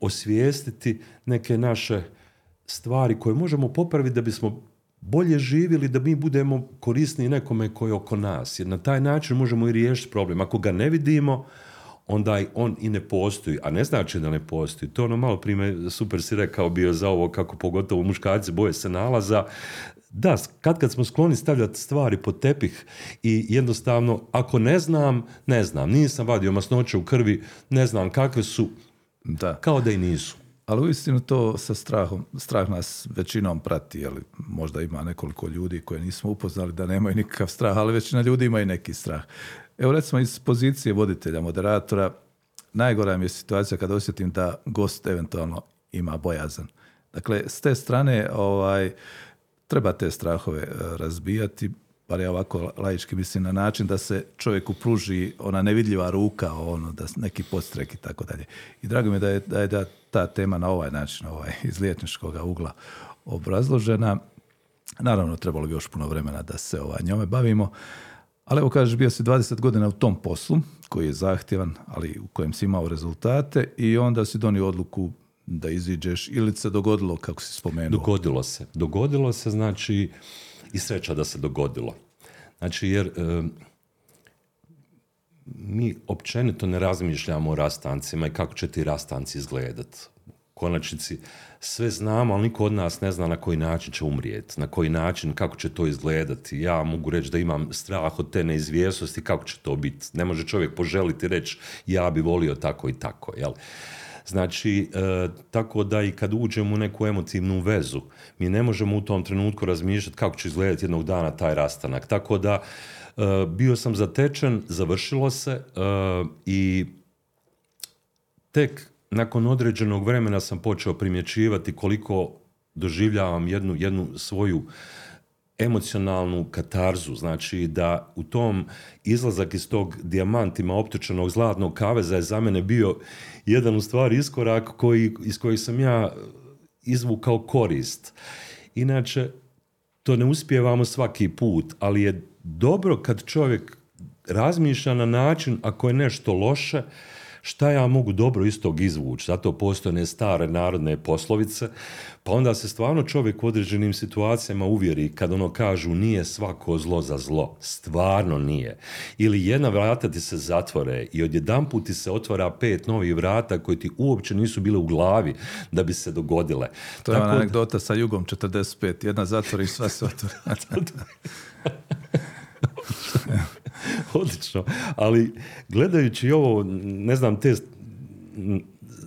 [SPEAKER 2] osvijestiti neke naše stvari koje možemo popraviti da bismo bolje živjeli, da mi budemo korisni nekome koji je oko nas. Jer na taj način možemo i riješiti problem. Ako ga ne vidimo, onda on i ne postoji, a ne znači da ne postoji. To ono malo prime, super si rekao bio za ovo kako pogotovo muškarci boje se nalaza. Da, kad kad smo skloni stavljati stvari pod tepih i jednostavno, ako ne znam, ne znam, nisam vadio masnoće u krvi, ne znam kakve su, da. kao da i nisu.
[SPEAKER 1] Ali uistinu to sa strahom, strah nas većinom prati, jel, možda ima nekoliko ljudi koje nismo upoznali da nemaju nikakav strah, ali većina ljudi ima i neki strah. Evo recimo iz pozicije voditelja, moderatora, najgora mi je situacija kada osjetim da gost eventualno ima bojazan. Dakle, s te strane ovaj, treba te strahove e, razbijati, bar ja ovako laički mislim na način da se čovjeku pruži ona nevidljiva ruka, ono, da neki podstrek i tako dalje. I drago mi je da je, da je da ta tema na ovaj način, ovaj, iz liječničkog ugla obrazložena. Naravno, trebalo bi još puno vremena da se ovaj, njome bavimo. Ali evo kažeš, bio si 20 godina u tom poslu, koji je zahtjevan, ali u kojem si imao rezultate i onda si donio odluku da iziđeš ili se dogodilo, kako si spomenuo?
[SPEAKER 2] Dogodilo se. Dogodilo se, znači, i sreća da se dogodilo. Znači, jer e, mi općenito ne razmišljamo o rastancima i kako će ti rastanci izgledati konačnici sve znamo, ali niko od nas ne zna na koji način će umrijeti, na koji način, kako će to izgledati. Ja mogu reći da imam strah od te neizvjesnosti, kako će to biti. Ne može čovjek poželiti reći ja bi volio tako i tako. Jel? Znači, e, tako da i kad uđemo u neku emotivnu vezu, mi ne možemo u tom trenutku razmišljati kako će izgledati jednog dana taj rastanak. Tako da, e, bio sam zatečen, završilo se e, i tek nakon određenog vremena sam počeo primjećivati koliko doživljavam jednu, jednu svoju emocionalnu katarzu, znači da u tom izlazak iz tog dijamantima optučenog zlatnog kaveza je za mene bio jedan u stvari iskorak koji, iz kojeg sam ja izvukao korist. Inače, to ne uspijevamo svaki put, ali je dobro kad čovjek razmišlja na način ako je nešto loše, šta ja mogu dobro iz tog izvući. Zato postoje ne stare narodne poslovice, pa onda se stvarno čovjek u određenim situacijama uvjeri kad ono kažu nije svako zlo za zlo. Stvarno nije. Ili jedna vrata ti se zatvore i odjedan put ti se otvara pet novih vrata koji ti uopće nisu bile u glavi da bi se dogodile.
[SPEAKER 1] To je anegdota sa Jugom 45. Jedna zatvori i sva se otvore.
[SPEAKER 2] Odlično. Ali gledajući ovo, ne znam, te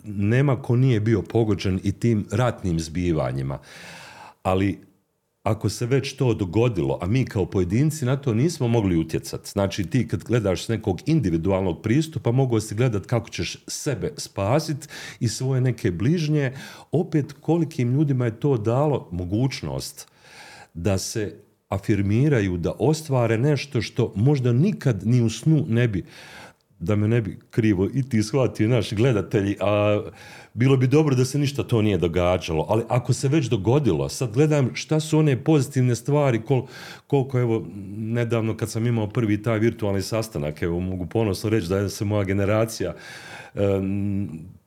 [SPEAKER 2] nema ko nije bio pogođen i tim ratnim zbivanjima. Ali ako se već to dogodilo, a mi kao pojedinci na to nismo mogli utjecati, znači ti kad gledaš s nekog individualnog pristupa, mogu si gledat kako ćeš sebe spasiti i svoje neke bližnje, opet kolikim ljudima je to dalo mogućnost da se afirmiraju, da ostvare nešto što možda nikad ni u snu ne bi, da me ne bi krivo i ti shvatio naši gledatelji, a bilo bi dobro da se ništa to nije događalo, ali ako se već dogodilo, sad gledam šta su one pozitivne stvari, kol, koliko evo, nedavno kad sam imao prvi taj virtualni sastanak, evo mogu ponosno reći da se moja generacija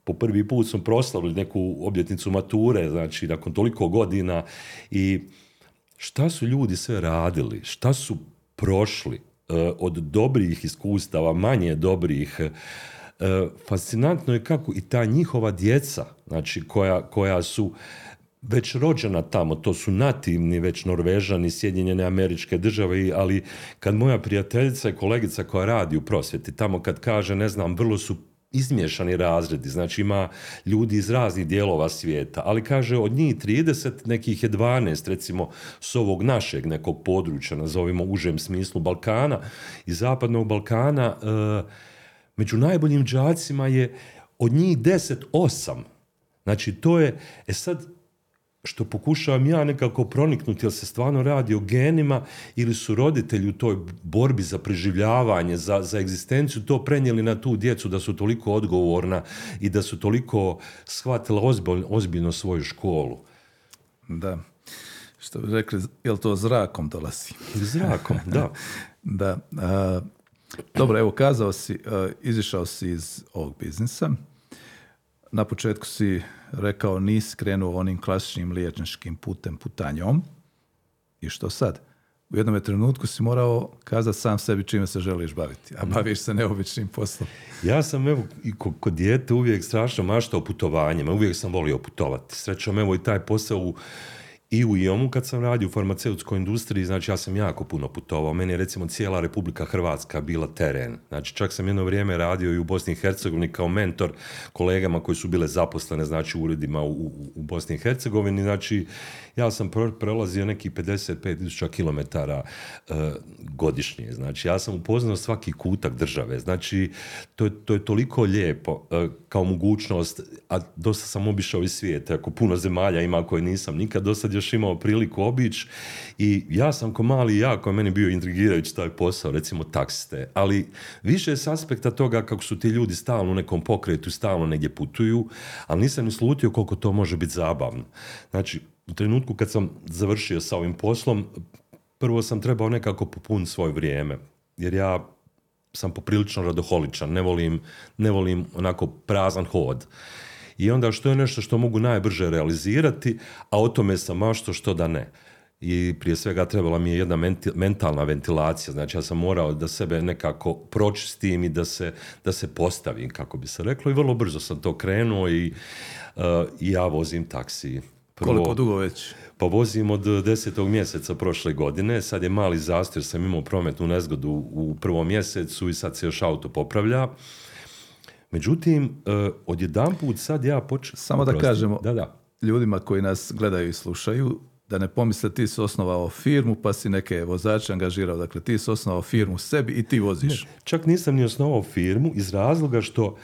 [SPEAKER 2] po prvi put smo proslavili neku obljetnicu mature, znači nakon toliko godina i šta su ljudi sve radili, šta su prošli e, od dobrih iskustava, manje dobrih, e, fascinantno je kako i ta njihova djeca, znači koja, koja su već rođena tamo, to su nativni već Norvežani, Sjedinjene američke države, ali kad moja prijateljica i kolegica koja radi u prosvjeti, tamo kad kaže, ne znam, vrlo su izmješani razredi, znači ima ljudi iz raznih dijelova svijeta, ali kaže od njih 30, nekih je 12 recimo s ovog našeg nekog područja, nazovimo užem smislu Balkana i zapadnog Balkana, e, među najboljim đacima je od njih 10 osam. Znači to je, e sad što pokušavam ja nekako proniknuti, jel se stvarno radi o genima ili su roditelji u toj borbi za preživljavanje, za, za egzistenciju to prenijeli na tu djecu da su toliko odgovorna i da su toliko shvatila ozbiljno, ozbiljno svoju školu.
[SPEAKER 1] Da. Što bi rekli, jel to zrakom dolazi?
[SPEAKER 2] Zrakom, da.
[SPEAKER 1] da. dobro, evo, kazao si, izišao si iz ovog biznisa. Na početku si rekao nisi krenuo onim klasičnim liječničkim putem putanjom. I što sad? U jednom trenutku si morao kazati sam sebi čime se želiš baviti, a baviš se neobičnim poslom.
[SPEAKER 2] Ja sam evo i kod dijete uvijek strašno maštao putovanjima, uvijek sam volio putovati. Srećom evo i taj posao u i u IOM-u kad sam radio u farmaceutskoj industriji, znači ja sam jako puno putovao. Meni je recimo cijela Republika Hrvatska bila teren. Znači čak sam jedno vrijeme radio i u Bosni i Hercegovini kao mentor kolegama koji su bile zaposlene znači u uredima u, u Bosni i Hercegovini. Znači ja sam prelazio nekih 55.000 km uh, godišnje. Znači ja sam upoznao svaki kutak države. Znači to je, to je toliko lijepo e, kao mogućnost, a dosta sam obišao i svijet. Ako puno zemalja ima koje nisam nikad do sad još imao priliku obići i ja sam ko mali jako je meni bio intrigirajući taj posao, recimo taksiste, ali više s aspekta toga kako su ti ljudi stalno u nekom pokretu, stalno negdje putuju, ali nisam ni slutio koliko to može biti zabavno. Znači, u trenutku kad sam završio sa ovim poslom, prvo sam trebao nekako popuniti svoje vrijeme, jer ja sam poprilično radoholičan, ne volim, ne volim onako prazan hod i onda što je nešto što mogu najbrže realizirati, a o tome sam mašto što da ne. I prije svega trebala mi je jedna mentalna ventilacija, znači ja sam morao da sebe nekako pročistim i da se, da se postavim, kako bi se reklo, i vrlo brzo sam to krenuo i, uh, ja vozim taksi.
[SPEAKER 1] Prvo, Koliko dugo već?
[SPEAKER 2] Pa vozim od desetog mjeseca prošle godine, sad je mali zastor, sam imao prometnu nezgodu u prvom mjesecu i sad se još auto popravlja. Međutim, uh, odjedanput sad ja počnem...
[SPEAKER 1] Samo da kažemo da, da. ljudima koji nas gledaju i slušaju, da ne pomisle ti si osnovao firmu pa si neke vozače angažirao. Dakle, ti si osnovao firmu sebi i ti voziš.
[SPEAKER 2] čak nisam ni osnovao firmu iz razloga što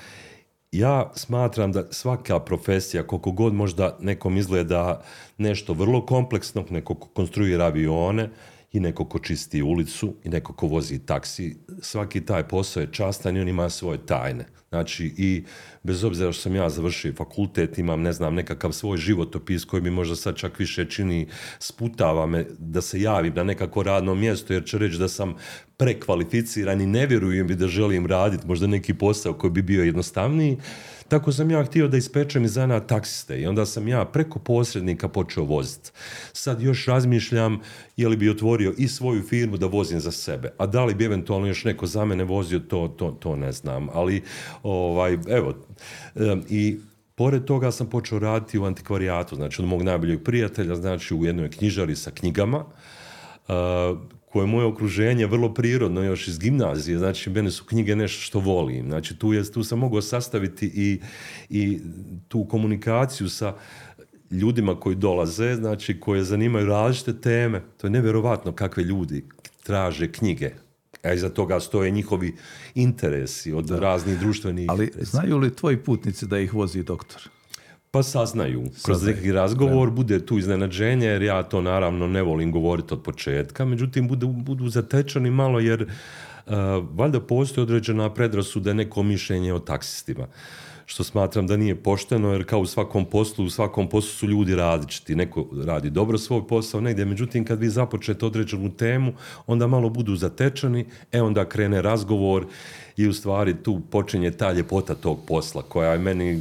[SPEAKER 2] ja smatram da svaka profesija, koliko god možda nekom izgleda nešto vrlo kompleksno, neko ko konstruira avione, i neko ko čisti ulicu i neko ko vozi taksi, svaki taj posao je častan i on ima svoje tajne. Znači i bez obzira što sam ja završio fakultet, imam ne znam nekakav svoj životopis koji mi možda sad čak više čini, sputava me da se javim na nekako radno mjesto jer će reći da sam prekvalificiran i ne vjerujem bi da želim raditi možda neki posao koji bi bio jednostavniji. Tako sam ja htio da ispečem iz zanat taksiste i onda sam ja preko posrednika počeo voziti. Sad još razmišljam je li bi otvorio i svoju firmu da vozim za sebe, a da li bi eventualno još neko za mene vozio, to, to, to ne znam. Ali, ovaj, evo, i Pored toga sam počeo raditi u antikvarijatu, znači od mog najboljeg prijatelja, znači u jednoj knjižari sa knjigama, koje je moje okruženje vrlo prirodno još iz gimnazije, znači mene su knjige nešto što volim, znači tu, je, tu sam mogao sastaviti i, i tu komunikaciju sa ljudima koji dolaze, znači koje zanimaju različite teme, to je nevjerovatno kakve ljudi traže knjige, a iza toga stoje njihovi interesi od raznih društvenih
[SPEAKER 1] Ali znaju li tvoji putnici da ih vozi doktor?
[SPEAKER 2] Pa saznaju. Kroz neki razgovor bude tu iznenađenje, jer ja to naravno ne volim govoriti od početka, međutim budu, budu zatečeni malo jer uh, valjda postoji određena predrasuda neko mišljenje o taksistima što smatram da nije pošteno, jer kao u svakom poslu, u svakom poslu su ljudi različiti. Neko radi dobro svoj posao negdje, međutim kad vi započete određenu temu, onda malo budu zatečeni, e onda krene razgovor i u stvari tu počinje ta ljepota tog posla koja je meni,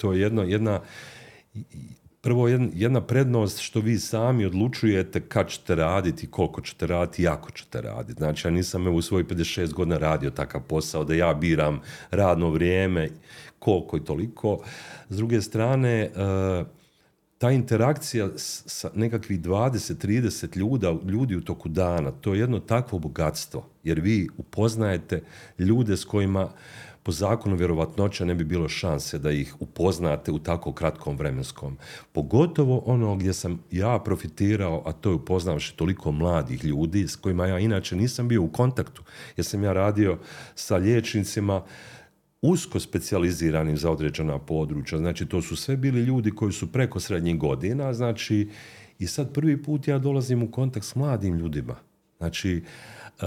[SPEAKER 2] to je jedno, jedna prvo jedna prednost što vi sami odlučujete kad ćete raditi, koliko ćete raditi i ako ćete raditi. Znači, ja nisam evo u svojih 56 godina radio takav posao da ja biram radno vrijeme, koliko i toliko. S druge strane, e, ta interakcija sa nekakvih 20-30 ljuda, ljudi u toku dana, to je jedno takvo bogatstvo, jer vi upoznajete ljude s kojima po zakonu vjerovatnoća ne bi bilo šanse da ih upoznate u tako kratkom vremenskom. Pogotovo ono gdje sam ja profitirao, a to je upoznavši toliko mladih ljudi s kojima ja inače nisam bio u kontaktu, jer sam ja radio sa liječnicima, usko specijaliziranim za određena područja. Znači, to su sve bili ljudi koji su preko srednjih godina, znači, i sad prvi put ja dolazim u kontakt s mladim ljudima. Znači, uh,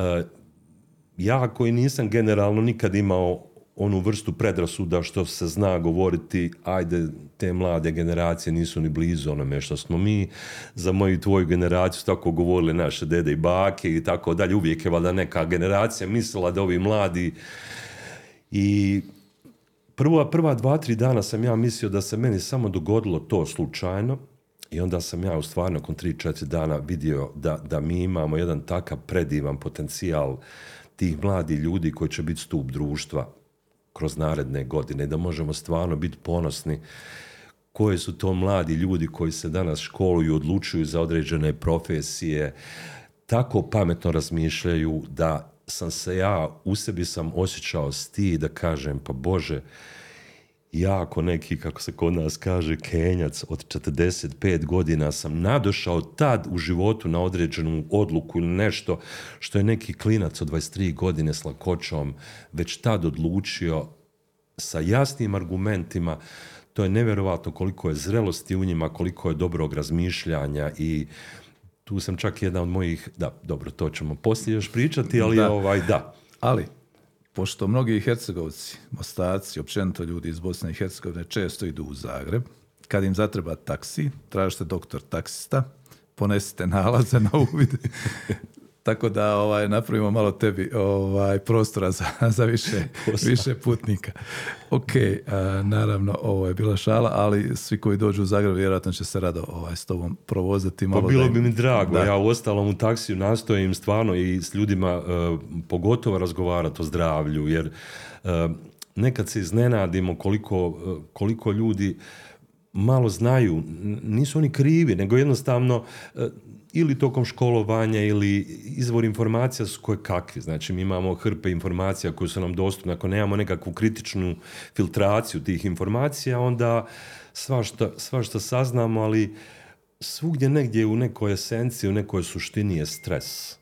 [SPEAKER 2] ja koji nisam generalno nikad imao onu vrstu predrasuda što se zna govoriti, ajde, te mlade generacije nisu ni blizu onome što smo mi, za moju i tvoju generaciju tako govorili naše dede i bake i tako dalje, uvijek je valjda neka generacija mislila da ovi mladi i prva, prva dva, tri dana sam ja mislio da se meni samo dogodilo to slučajno i onda sam ja u stvarno nakon tri, četiri dana vidio da, da mi imamo jedan takav predivan potencijal tih mladih ljudi koji će biti stup društva kroz naredne godine, da možemo stvarno biti ponosni koji su to mladi ljudi koji se danas školuju, odlučuju za određene profesije, tako pametno razmišljaju da sam se ja, u sebi sam osjećao stid da kažem, pa Bože, jako neki, kako se kod nas kaže, kenjac od 45 godina sam nadošao tad u životu na određenu odluku ili nešto što je neki klinac od 23 godine s lakoćom već tad odlučio sa jasnim argumentima. To je nevjerovatno koliko je zrelosti u njima, koliko je dobrog razmišljanja i tu sam čak jedan od mojih, da, dobro, to ćemo poslije još pričati, ali da. ovaj, da.
[SPEAKER 1] Ali, pošto mnogi Hercegovci, Mostarci, općenito ljudi iz Bosne i Hercegovine često idu u Zagreb, kad im zatreba taksi, tražite doktor taksista, ponesite nalaze na uvid tako da ovaj, napravimo malo tebi ovaj, prostora za, za više, više putnika. Ok, naravno ovo je bila šala, ali svi koji dođu u Zagreb vjerojatno će se rado ovaj, s tobom provozati.
[SPEAKER 2] Malo pa bilo bi mi drago, ja u ostalom u taksiju nastojim stvarno i s ljudima uh, pogotovo razgovarati o zdravlju, jer uh, nekad se iznenadimo koliko, uh, koliko ljudi malo znaju, nisu oni krivi, nego jednostavno ili tokom školovanja ili izvor informacija su koje kakvi. Znači mi imamo hrpe informacija koje su nam dostupne. Ako nemamo nekakvu kritičnu filtraciju tih informacija, onda svašta, svašta saznamo, ali svugdje negdje u nekoj esenciji, u nekoj suštini je stres.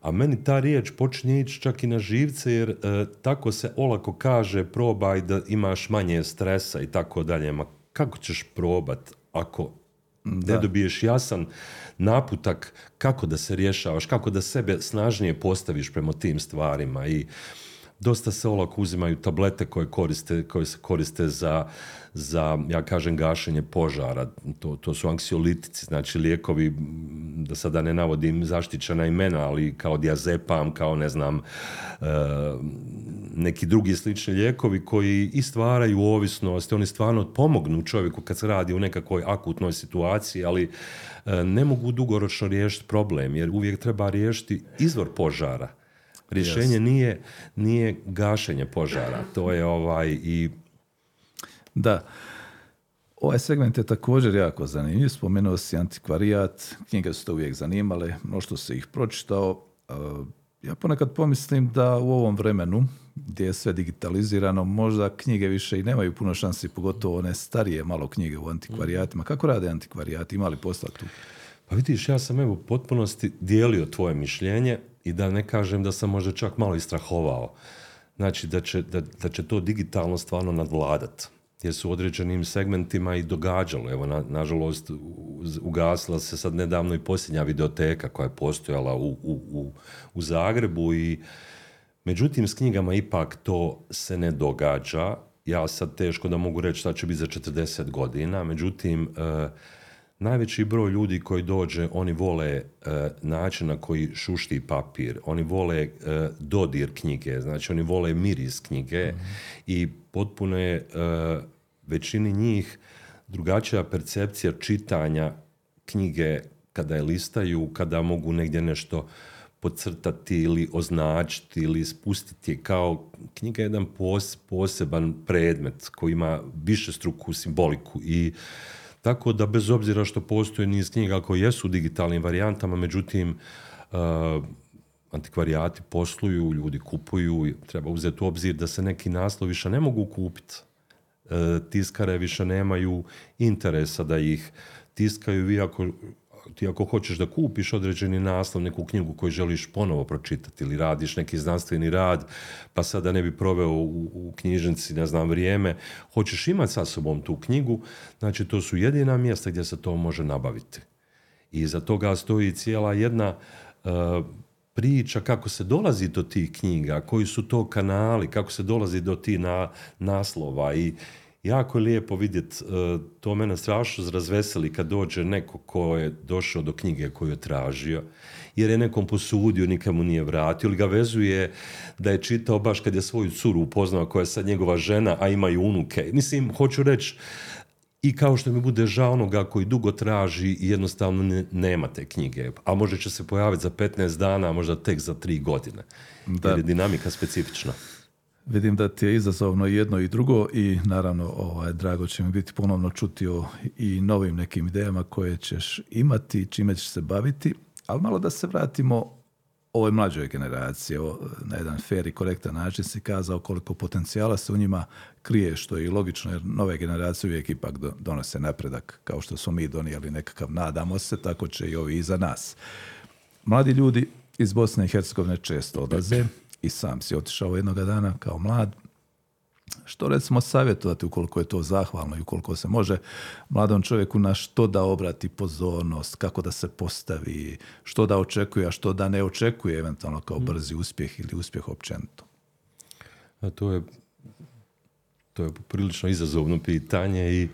[SPEAKER 2] A meni ta riječ počinje ići čak i na živce jer e, tako se olako kaže probaj da imaš manje stresa i tako dalje. Ma kako ćeš probat ako da. ne dobiješ jasan naputak kako da se rješavaš, kako da sebe snažnije postaviš prema tim stvarima i dosta se olako uzimaju tablete koje, koriste, koje se koriste za, za, ja kažem, gašenje požara. To, to su anksiolitici, znači lijekovi, da sada ne navodim zaštićena imena, ali kao diazepam, kao ne znam, e, neki drugi slični lijekovi koji i stvaraju ovisnost, oni stvarno pomognu čovjeku kad se radi u nekakvoj akutnoj situaciji, ali e, ne mogu dugoročno riješiti problem, jer uvijek treba riješiti izvor požara. Rješenje nije, nije gašenje požara, to je ovaj i...
[SPEAKER 1] Da, Ovaj segment je također jako zanimljiv. Spomenuo si antikvarijat, knjige su to uvijek zanimale, mnošto se ih pročitao. E, ja ponekad pomislim da u ovom vremenu gdje je sve digitalizirano, možda knjige više i nemaju puno šansi, pogotovo one starije malo knjige u antikvarijatima. Kako rade antikvarijati? Ima li posla tu?
[SPEAKER 2] Pa vidiš, ja sam evo u potpunosti dijelio tvoje mišljenje i da ne kažem da sam možda čak malo istrahovao. Znači da će, da, da će to digitalno stvarno nadvladat jer su u određenim segmentima i događalo. Evo, na, nažalost, ugasila se sad nedavno i posljednja videoteka koja je postojala u, u, u, u Zagrebu i međutim s knjigama ipak to se ne događa. Ja sad teško da mogu reći šta će biti za 40 godina, međutim, e, najveći broj ljudi koji dođe, oni vole e, način na koji šušti papir, oni vole e, dodir knjige, znači oni vole miris knjige mm i potpuno je e, većini njih drugačija percepcija čitanja knjige kada je listaju, kada mogu negdje nešto podcrtati ili označiti ili spustiti. Kao knjiga je jedan poseban predmet koji ima više struku simboliku i tako da bez obzira što postoje niz knjiga koje jesu u digitalnim varijantama, međutim uh, antikvarijati posluju, ljudi kupuju, treba uzeti u obzir da se neki naslovi više ne mogu kupiti. Uh, tiskare više nemaju interesa da ih tiskaju, vi ako ti ako hoćeš da kupiš određeni naslov, neku knjigu koju želiš ponovo pročitati ili radiš neki znanstveni rad, pa sada ne bi proveo u, u knjižnici, ne znam, vrijeme, hoćeš imati sa sobom tu knjigu, znači to su jedina mjesta gdje se to može nabaviti. I za toga stoji cijela jedna uh, priča kako se dolazi do tih knjiga, koji su to kanali, kako se dolazi do tih na, naslova i jako je lijepo vidjeti, e, to mene strašno razveseli kad dođe neko ko je došao do knjige koju je tražio, jer je nekom posudio, nikamu nije vratio, ili ga vezuje da je čitao baš kad je svoju curu upoznao koja je sad njegova žena, a ima i unuke. Mislim, hoću reći, i kao što mi bude žao onoga koji dugo traži i jednostavno ne, nema te knjige, a možda će se pojaviti za 15 dana, a možda tek za 3 godine. Da. Jer je dinamika specifična.
[SPEAKER 1] Vidim da ti je izazovno jedno i drugo i naravno ovaj, drago će mi biti ponovno čuti o i novim nekim idejama koje ćeš imati, čime ćeš se baviti, ali malo da se vratimo ovoj mlađoj generaciji. na jedan fair i korektan način si kazao koliko potencijala se u njima krije, što je i logično, jer nove generacije uvijek ipak donose napredak, kao što smo mi donijeli nekakav, nadamo se, tako će i ovi iza nas. Mladi ljudi iz Bosne i Hercegovine često odlaze, i sam si otišao jednoga dana kao mlad, što recimo savjetovati ukoliko je to zahvalno i ukoliko se može mladom čovjeku na što da obrati pozornost, kako da se postavi, što da očekuje, a što da ne očekuje eventualno kao mm. brzi uspjeh ili uspjeh općenito?
[SPEAKER 2] A to je to je prilično izazovno pitanje i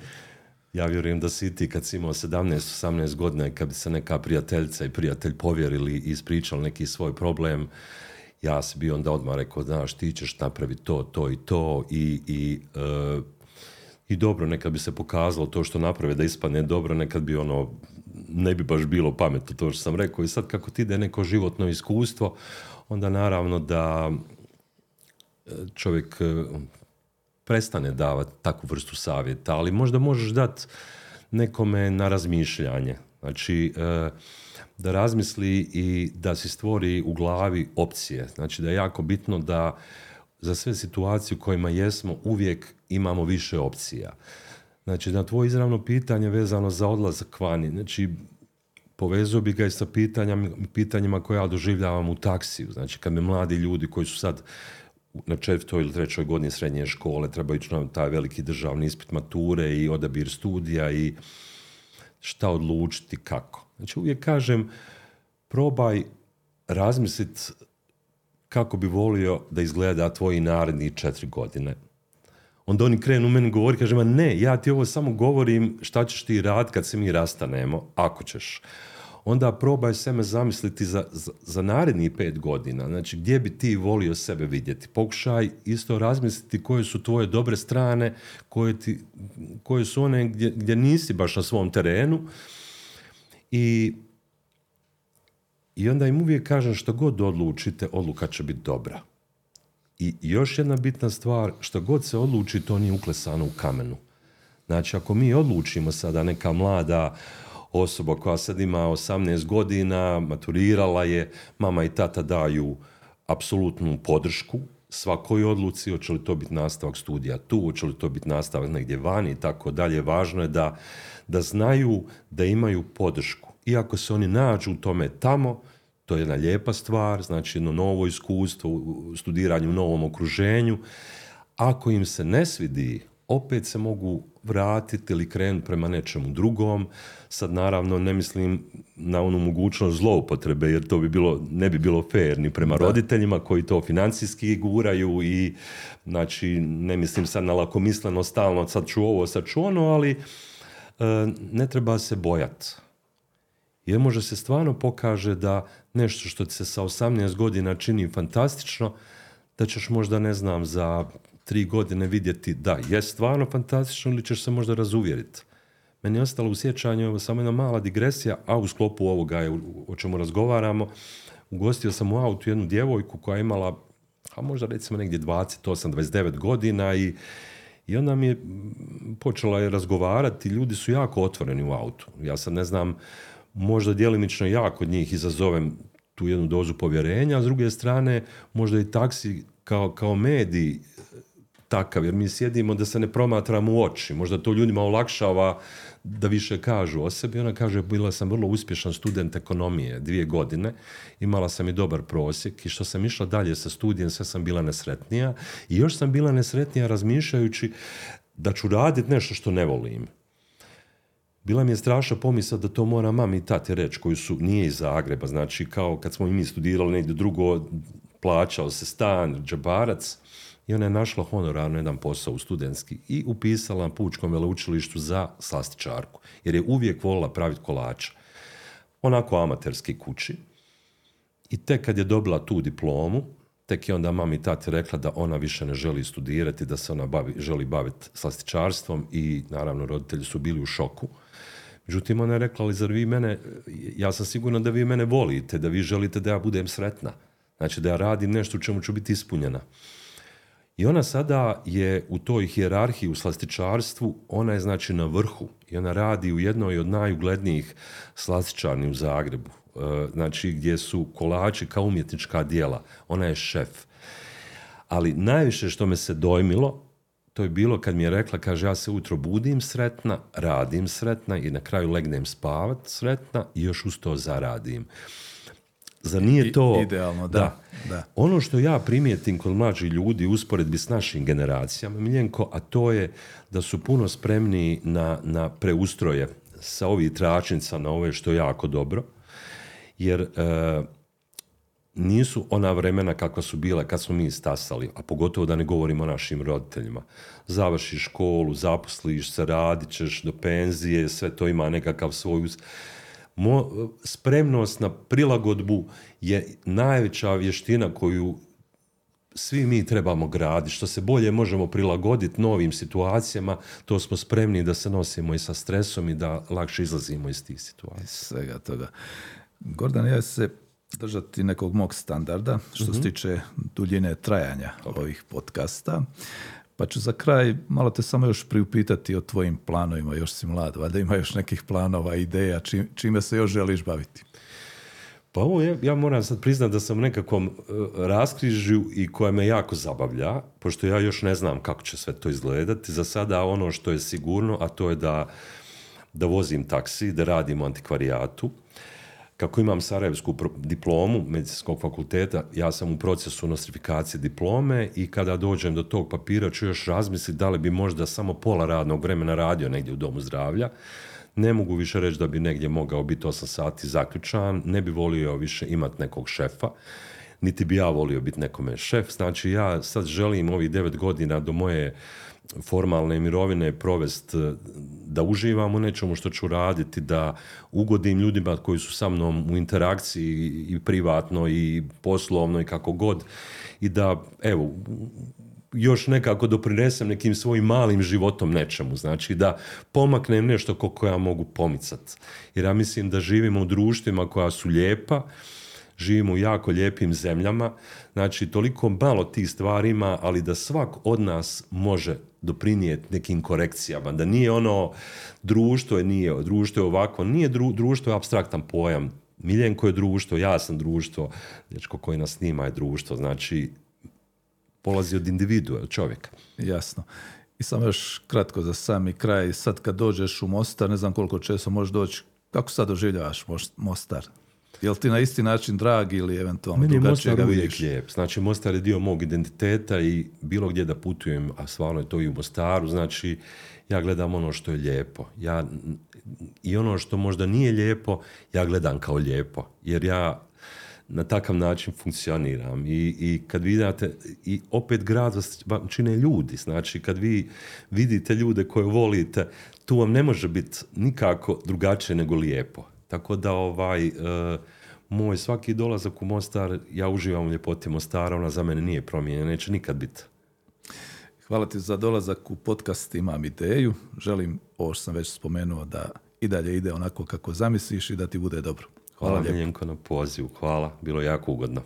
[SPEAKER 2] ja vjerujem da si ti kad si imao 17-18 godina i kad bi se neka prijateljica i prijatelj povjerili i ispričali neki svoj problem, ja sam bio onda odmah rekao, znaš, ti ćeš napraviti to, to i to i, i, e, i dobro, nekad bi se pokazalo to što naprave da ispadne dobro, nekad bi ono, ne bi baš bilo pametno to što sam rekao i sad kako ti ide neko životno iskustvo, onda naravno da e, čovjek e, prestane davati takvu vrstu savjeta, ali možda možeš dati nekome na razmišljanje. Znači, da razmisli i da si stvori u glavi opcije. Znači da je jako bitno da za sve situacije u kojima jesmo uvijek imamo više opcija. Znači na tvoje izravno pitanje vezano za odlazak vani, znači povezao bi ga i sa pitanjima, pitanjima koje ja doživljavam u taksiju. Znači kad me mladi ljudi koji su sad na četvrtoj ili trećoj godini srednje škole trebaju ići na taj veliki državni ispit mature i odabir studija i šta odlučiti kako. Znači uvijek kažem, probaj razmisliti kako bi volio da izgleda tvoji naredni četiri godine. Onda oni krenu meni govori, kaže, ma ne, ja ti ovo samo govorim šta ćeš ti rad kad se mi rastanemo, ako ćeš onda probaj sebe zamisliti za, za, za narednih pet godina. Znači, gdje bi ti volio sebe vidjeti? Pokušaj isto razmisliti koje su tvoje dobre strane, koje, ti, koje su one gdje, gdje nisi baš na svom terenu. I, I onda im uvijek kažem što god odlučite, odluka će biti dobra. I još jedna bitna stvar, što god se odluči, to nije uklesano u kamenu. Znači, ako mi odlučimo sada neka mlada osoba koja sad ima 18 godina, maturirala je, mama i tata daju apsolutnu podršku svakoj odluci, hoće li to biti nastavak studija tu, hoće li to biti nastavak negdje vani i tako dalje. Važno je da, da znaju da imaju podršku. Iako se oni nađu u tome tamo, to je jedna lijepa stvar, znači jedno novo iskustvo u studiranju u novom okruženju. Ako im se ne svidi, opet se mogu vratiti ili krenuti prema nečemu drugom. Sad naravno ne mislim na onu mogućnost zloupotrebe jer to bi bilo, ne bi bilo fair ni prema roditeljima koji to financijski guraju i znači ne mislim sad na lakomisleno stalno sad ću ovo, sad ću ono, ali e, ne treba se bojati. Jer može se stvarno pokaže da nešto što ti se sa 18 godina čini fantastično, da ćeš možda, ne znam, za tri godine vidjeti da je stvarno fantastično ili ćeš se možda razuvjeriti. Meni je ostalo u sjećanju samo jedna mala digresija, a u sklopu ovoga je o čemu razgovaramo. Ugostio sam u autu jednu djevojku koja je imala, a možda recimo negdje 28-29 godina i, i onda mi je počela je razgovarati, ljudi su jako otvoreni u autu. Ja sad ne znam, možda djelimično ja kod njih izazovem tu jednu dozu povjerenja, a s druge strane možda i taksi kao, kao medij takav, jer mi sjedimo da se ne promatramo u oči. Možda to ljudima olakšava da više kažu o sebi. Ona kaže, bila sam vrlo uspješan student ekonomije dvije godine, imala sam i dobar prosjek i što sam išla dalje sa studijem, sve sam bila nesretnija i još sam bila nesretnija razmišljajući da ću raditi nešto što ne volim. Bila mi je strašna pomisla da to mora mami i tati reći, koji su, nije iz Zagreba, znači kao kad smo i mi studirali negdje drugo, plaćao se stan, džabarac, i ona je našla honorarno jedan posao u studentski i upisala na Pučkom veleučilištu za slastičarku, jer je uvijek volila praviti kolača. Onako amaterski kući. I tek kad je dobila tu diplomu, tek je onda mami i tati rekla da ona više ne želi studirati, da se ona bavi, želi baviti slastičarstvom i naravno roditelji su bili u šoku. Međutim, ona je rekla, ali zar vi mene, ja sam sigurna da vi mene volite, da vi želite da ja budem sretna. Znači da ja radim nešto u čemu ću biti ispunjena. I ona sada je u toj hijerarhiji u slastičarstvu, ona je znači na vrhu i ona radi u jednoj od najuglednijih slastičarni u Zagrebu. E, znači gdje su kolači kao umjetnička dijela. Ona je šef. Ali najviše što me se dojmilo, to je bilo kad mi je rekla, kaže, ja se ujutro budim sretna, radim sretna i na kraju legnem spavat sretna i još uz to zaradim. Zar nije to...
[SPEAKER 1] Idealno, da. da.
[SPEAKER 2] Ono što ja primijetim kod mlađih ljudi usporedbi s našim generacijama, Miljenko, a to je da su puno spremniji na, na preustroje sa ovih tračnica na ove što je jako dobro, jer e, nisu ona vremena kakva su bila kad smo mi stasali, a pogotovo da ne govorimo o našim roditeljima. Završiš školu, zaposliš se, radit ćeš do penzije, sve to ima nekakav svoj Mo, spremnost na prilagodbu je najveća vještina koju svi mi trebamo graditi. Što se bolje možemo prilagoditi novim situacijama, to smo spremni da se nosimo i sa stresom i da lakše izlazimo iz tih situacija.
[SPEAKER 1] Svega toga. Gordan, ja se držati nekog mog standarda što se mhm. tiče duljine trajanja ovih podcasta. Pa ću za kraj malo te samo još priupitati o tvojim planovima, još si mlad, valjda ima još nekih planova, ideja, čime se još želiš baviti?
[SPEAKER 2] Pa ovo je, ja moram sad priznati da sam u nekakvom uh, raskrižju i koja me jako zabavlja, pošto ja još ne znam kako će sve to izgledati. Za sada ono što je sigurno, a to je da, da vozim taksi, da radim u antikvarijatu, kako imam Sarajevsku diplomu medicinskog fakulteta, ja sam u procesu nostrifikacije diplome i kada dođem do tog papira ću još razmisliti da li bi možda samo pola radnog vremena radio negdje u domu zdravlja. Ne mogu više reći da bi negdje mogao biti 8 sati zaključan, ne bi volio više imati nekog šefa, niti bi ja volio biti nekome šef. Znači ja sad želim ovih 9 godina do moje formalne mirovine provest e, da uživam u nečemu što ću raditi, da ugodim ljudima koji su sa mnom u interakciji i privatno i poslovno i kako god i da evo još nekako doprinesem nekim svojim malim životom nečemu, znači da pomaknem nešto koliko ja mogu pomicati. Jer ja mislim da živimo u društvima koja su lijepa, živimo u jako lijepim zemljama, znači toliko malo tih stvari ima, ali da svak od nas može doprinijeti nekim korekcijama, da nije ono društvo je nije, društvo je ovako, nije društvo je abstraktan pojam, Miljenko je društvo, ja sam društvo, dječko koji nas snima je društvo, znači polazi od individua, od čovjeka.
[SPEAKER 1] Jasno. I samo još kratko za sami kraj, sad kad dođeš u Mostar, ne znam koliko često možeš doći, kako sad doživljavaš Mostar? Jel ti na isti način drag ili eventualno Meni drugačije ga vidiš?
[SPEAKER 2] lijep. Znači, Mostar je dio mog identiteta i bilo gdje da putujem, a stvarno je to i u Mostaru, znači, ja gledam ono što je lijepo. Ja, I ono što možda nije lijepo, ja gledam kao lijepo. Jer ja na takav način funkcioniram. I, i kad vidite, i opet grad vas čine ljudi. Znači, kad vi vidite ljude koje volite, tu vam ne može biti nikako drugačije nego lijepo. Tako da ovaj, e, moj svaki dolazak u Mostar, ja uživam u ljepoti Mostara, ona za mene nije promijenjena, neće nikad biti.
[SPEAKER 1] Hvala ti za dolazak u podcast Imam ideju. Želim, ovo što sam već spomenuo, da i dalje ide onako kako zamisliš i da ti bude dobro.
[SPEAKER 2] Hvala, Hvala Miljenko na pozivu. Hvala, bilo je jako ugodno.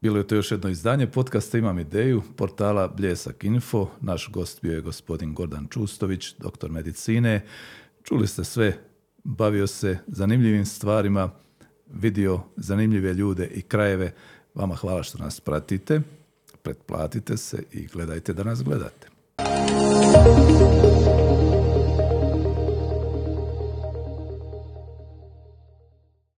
[SPEAKER 1] Bilo je to još jedno izdanje podcasta Imam ideju, portala Bljesak Info. Naš gost bio je gospodin Gordan Čustović, doktor medicine. Čuli ste sve bavio se zanimljivim stvarima, vidio zanimljive ljude i krajeve. Vama hvala što nas pratite, pretplatite se i gledajte da nas gledate.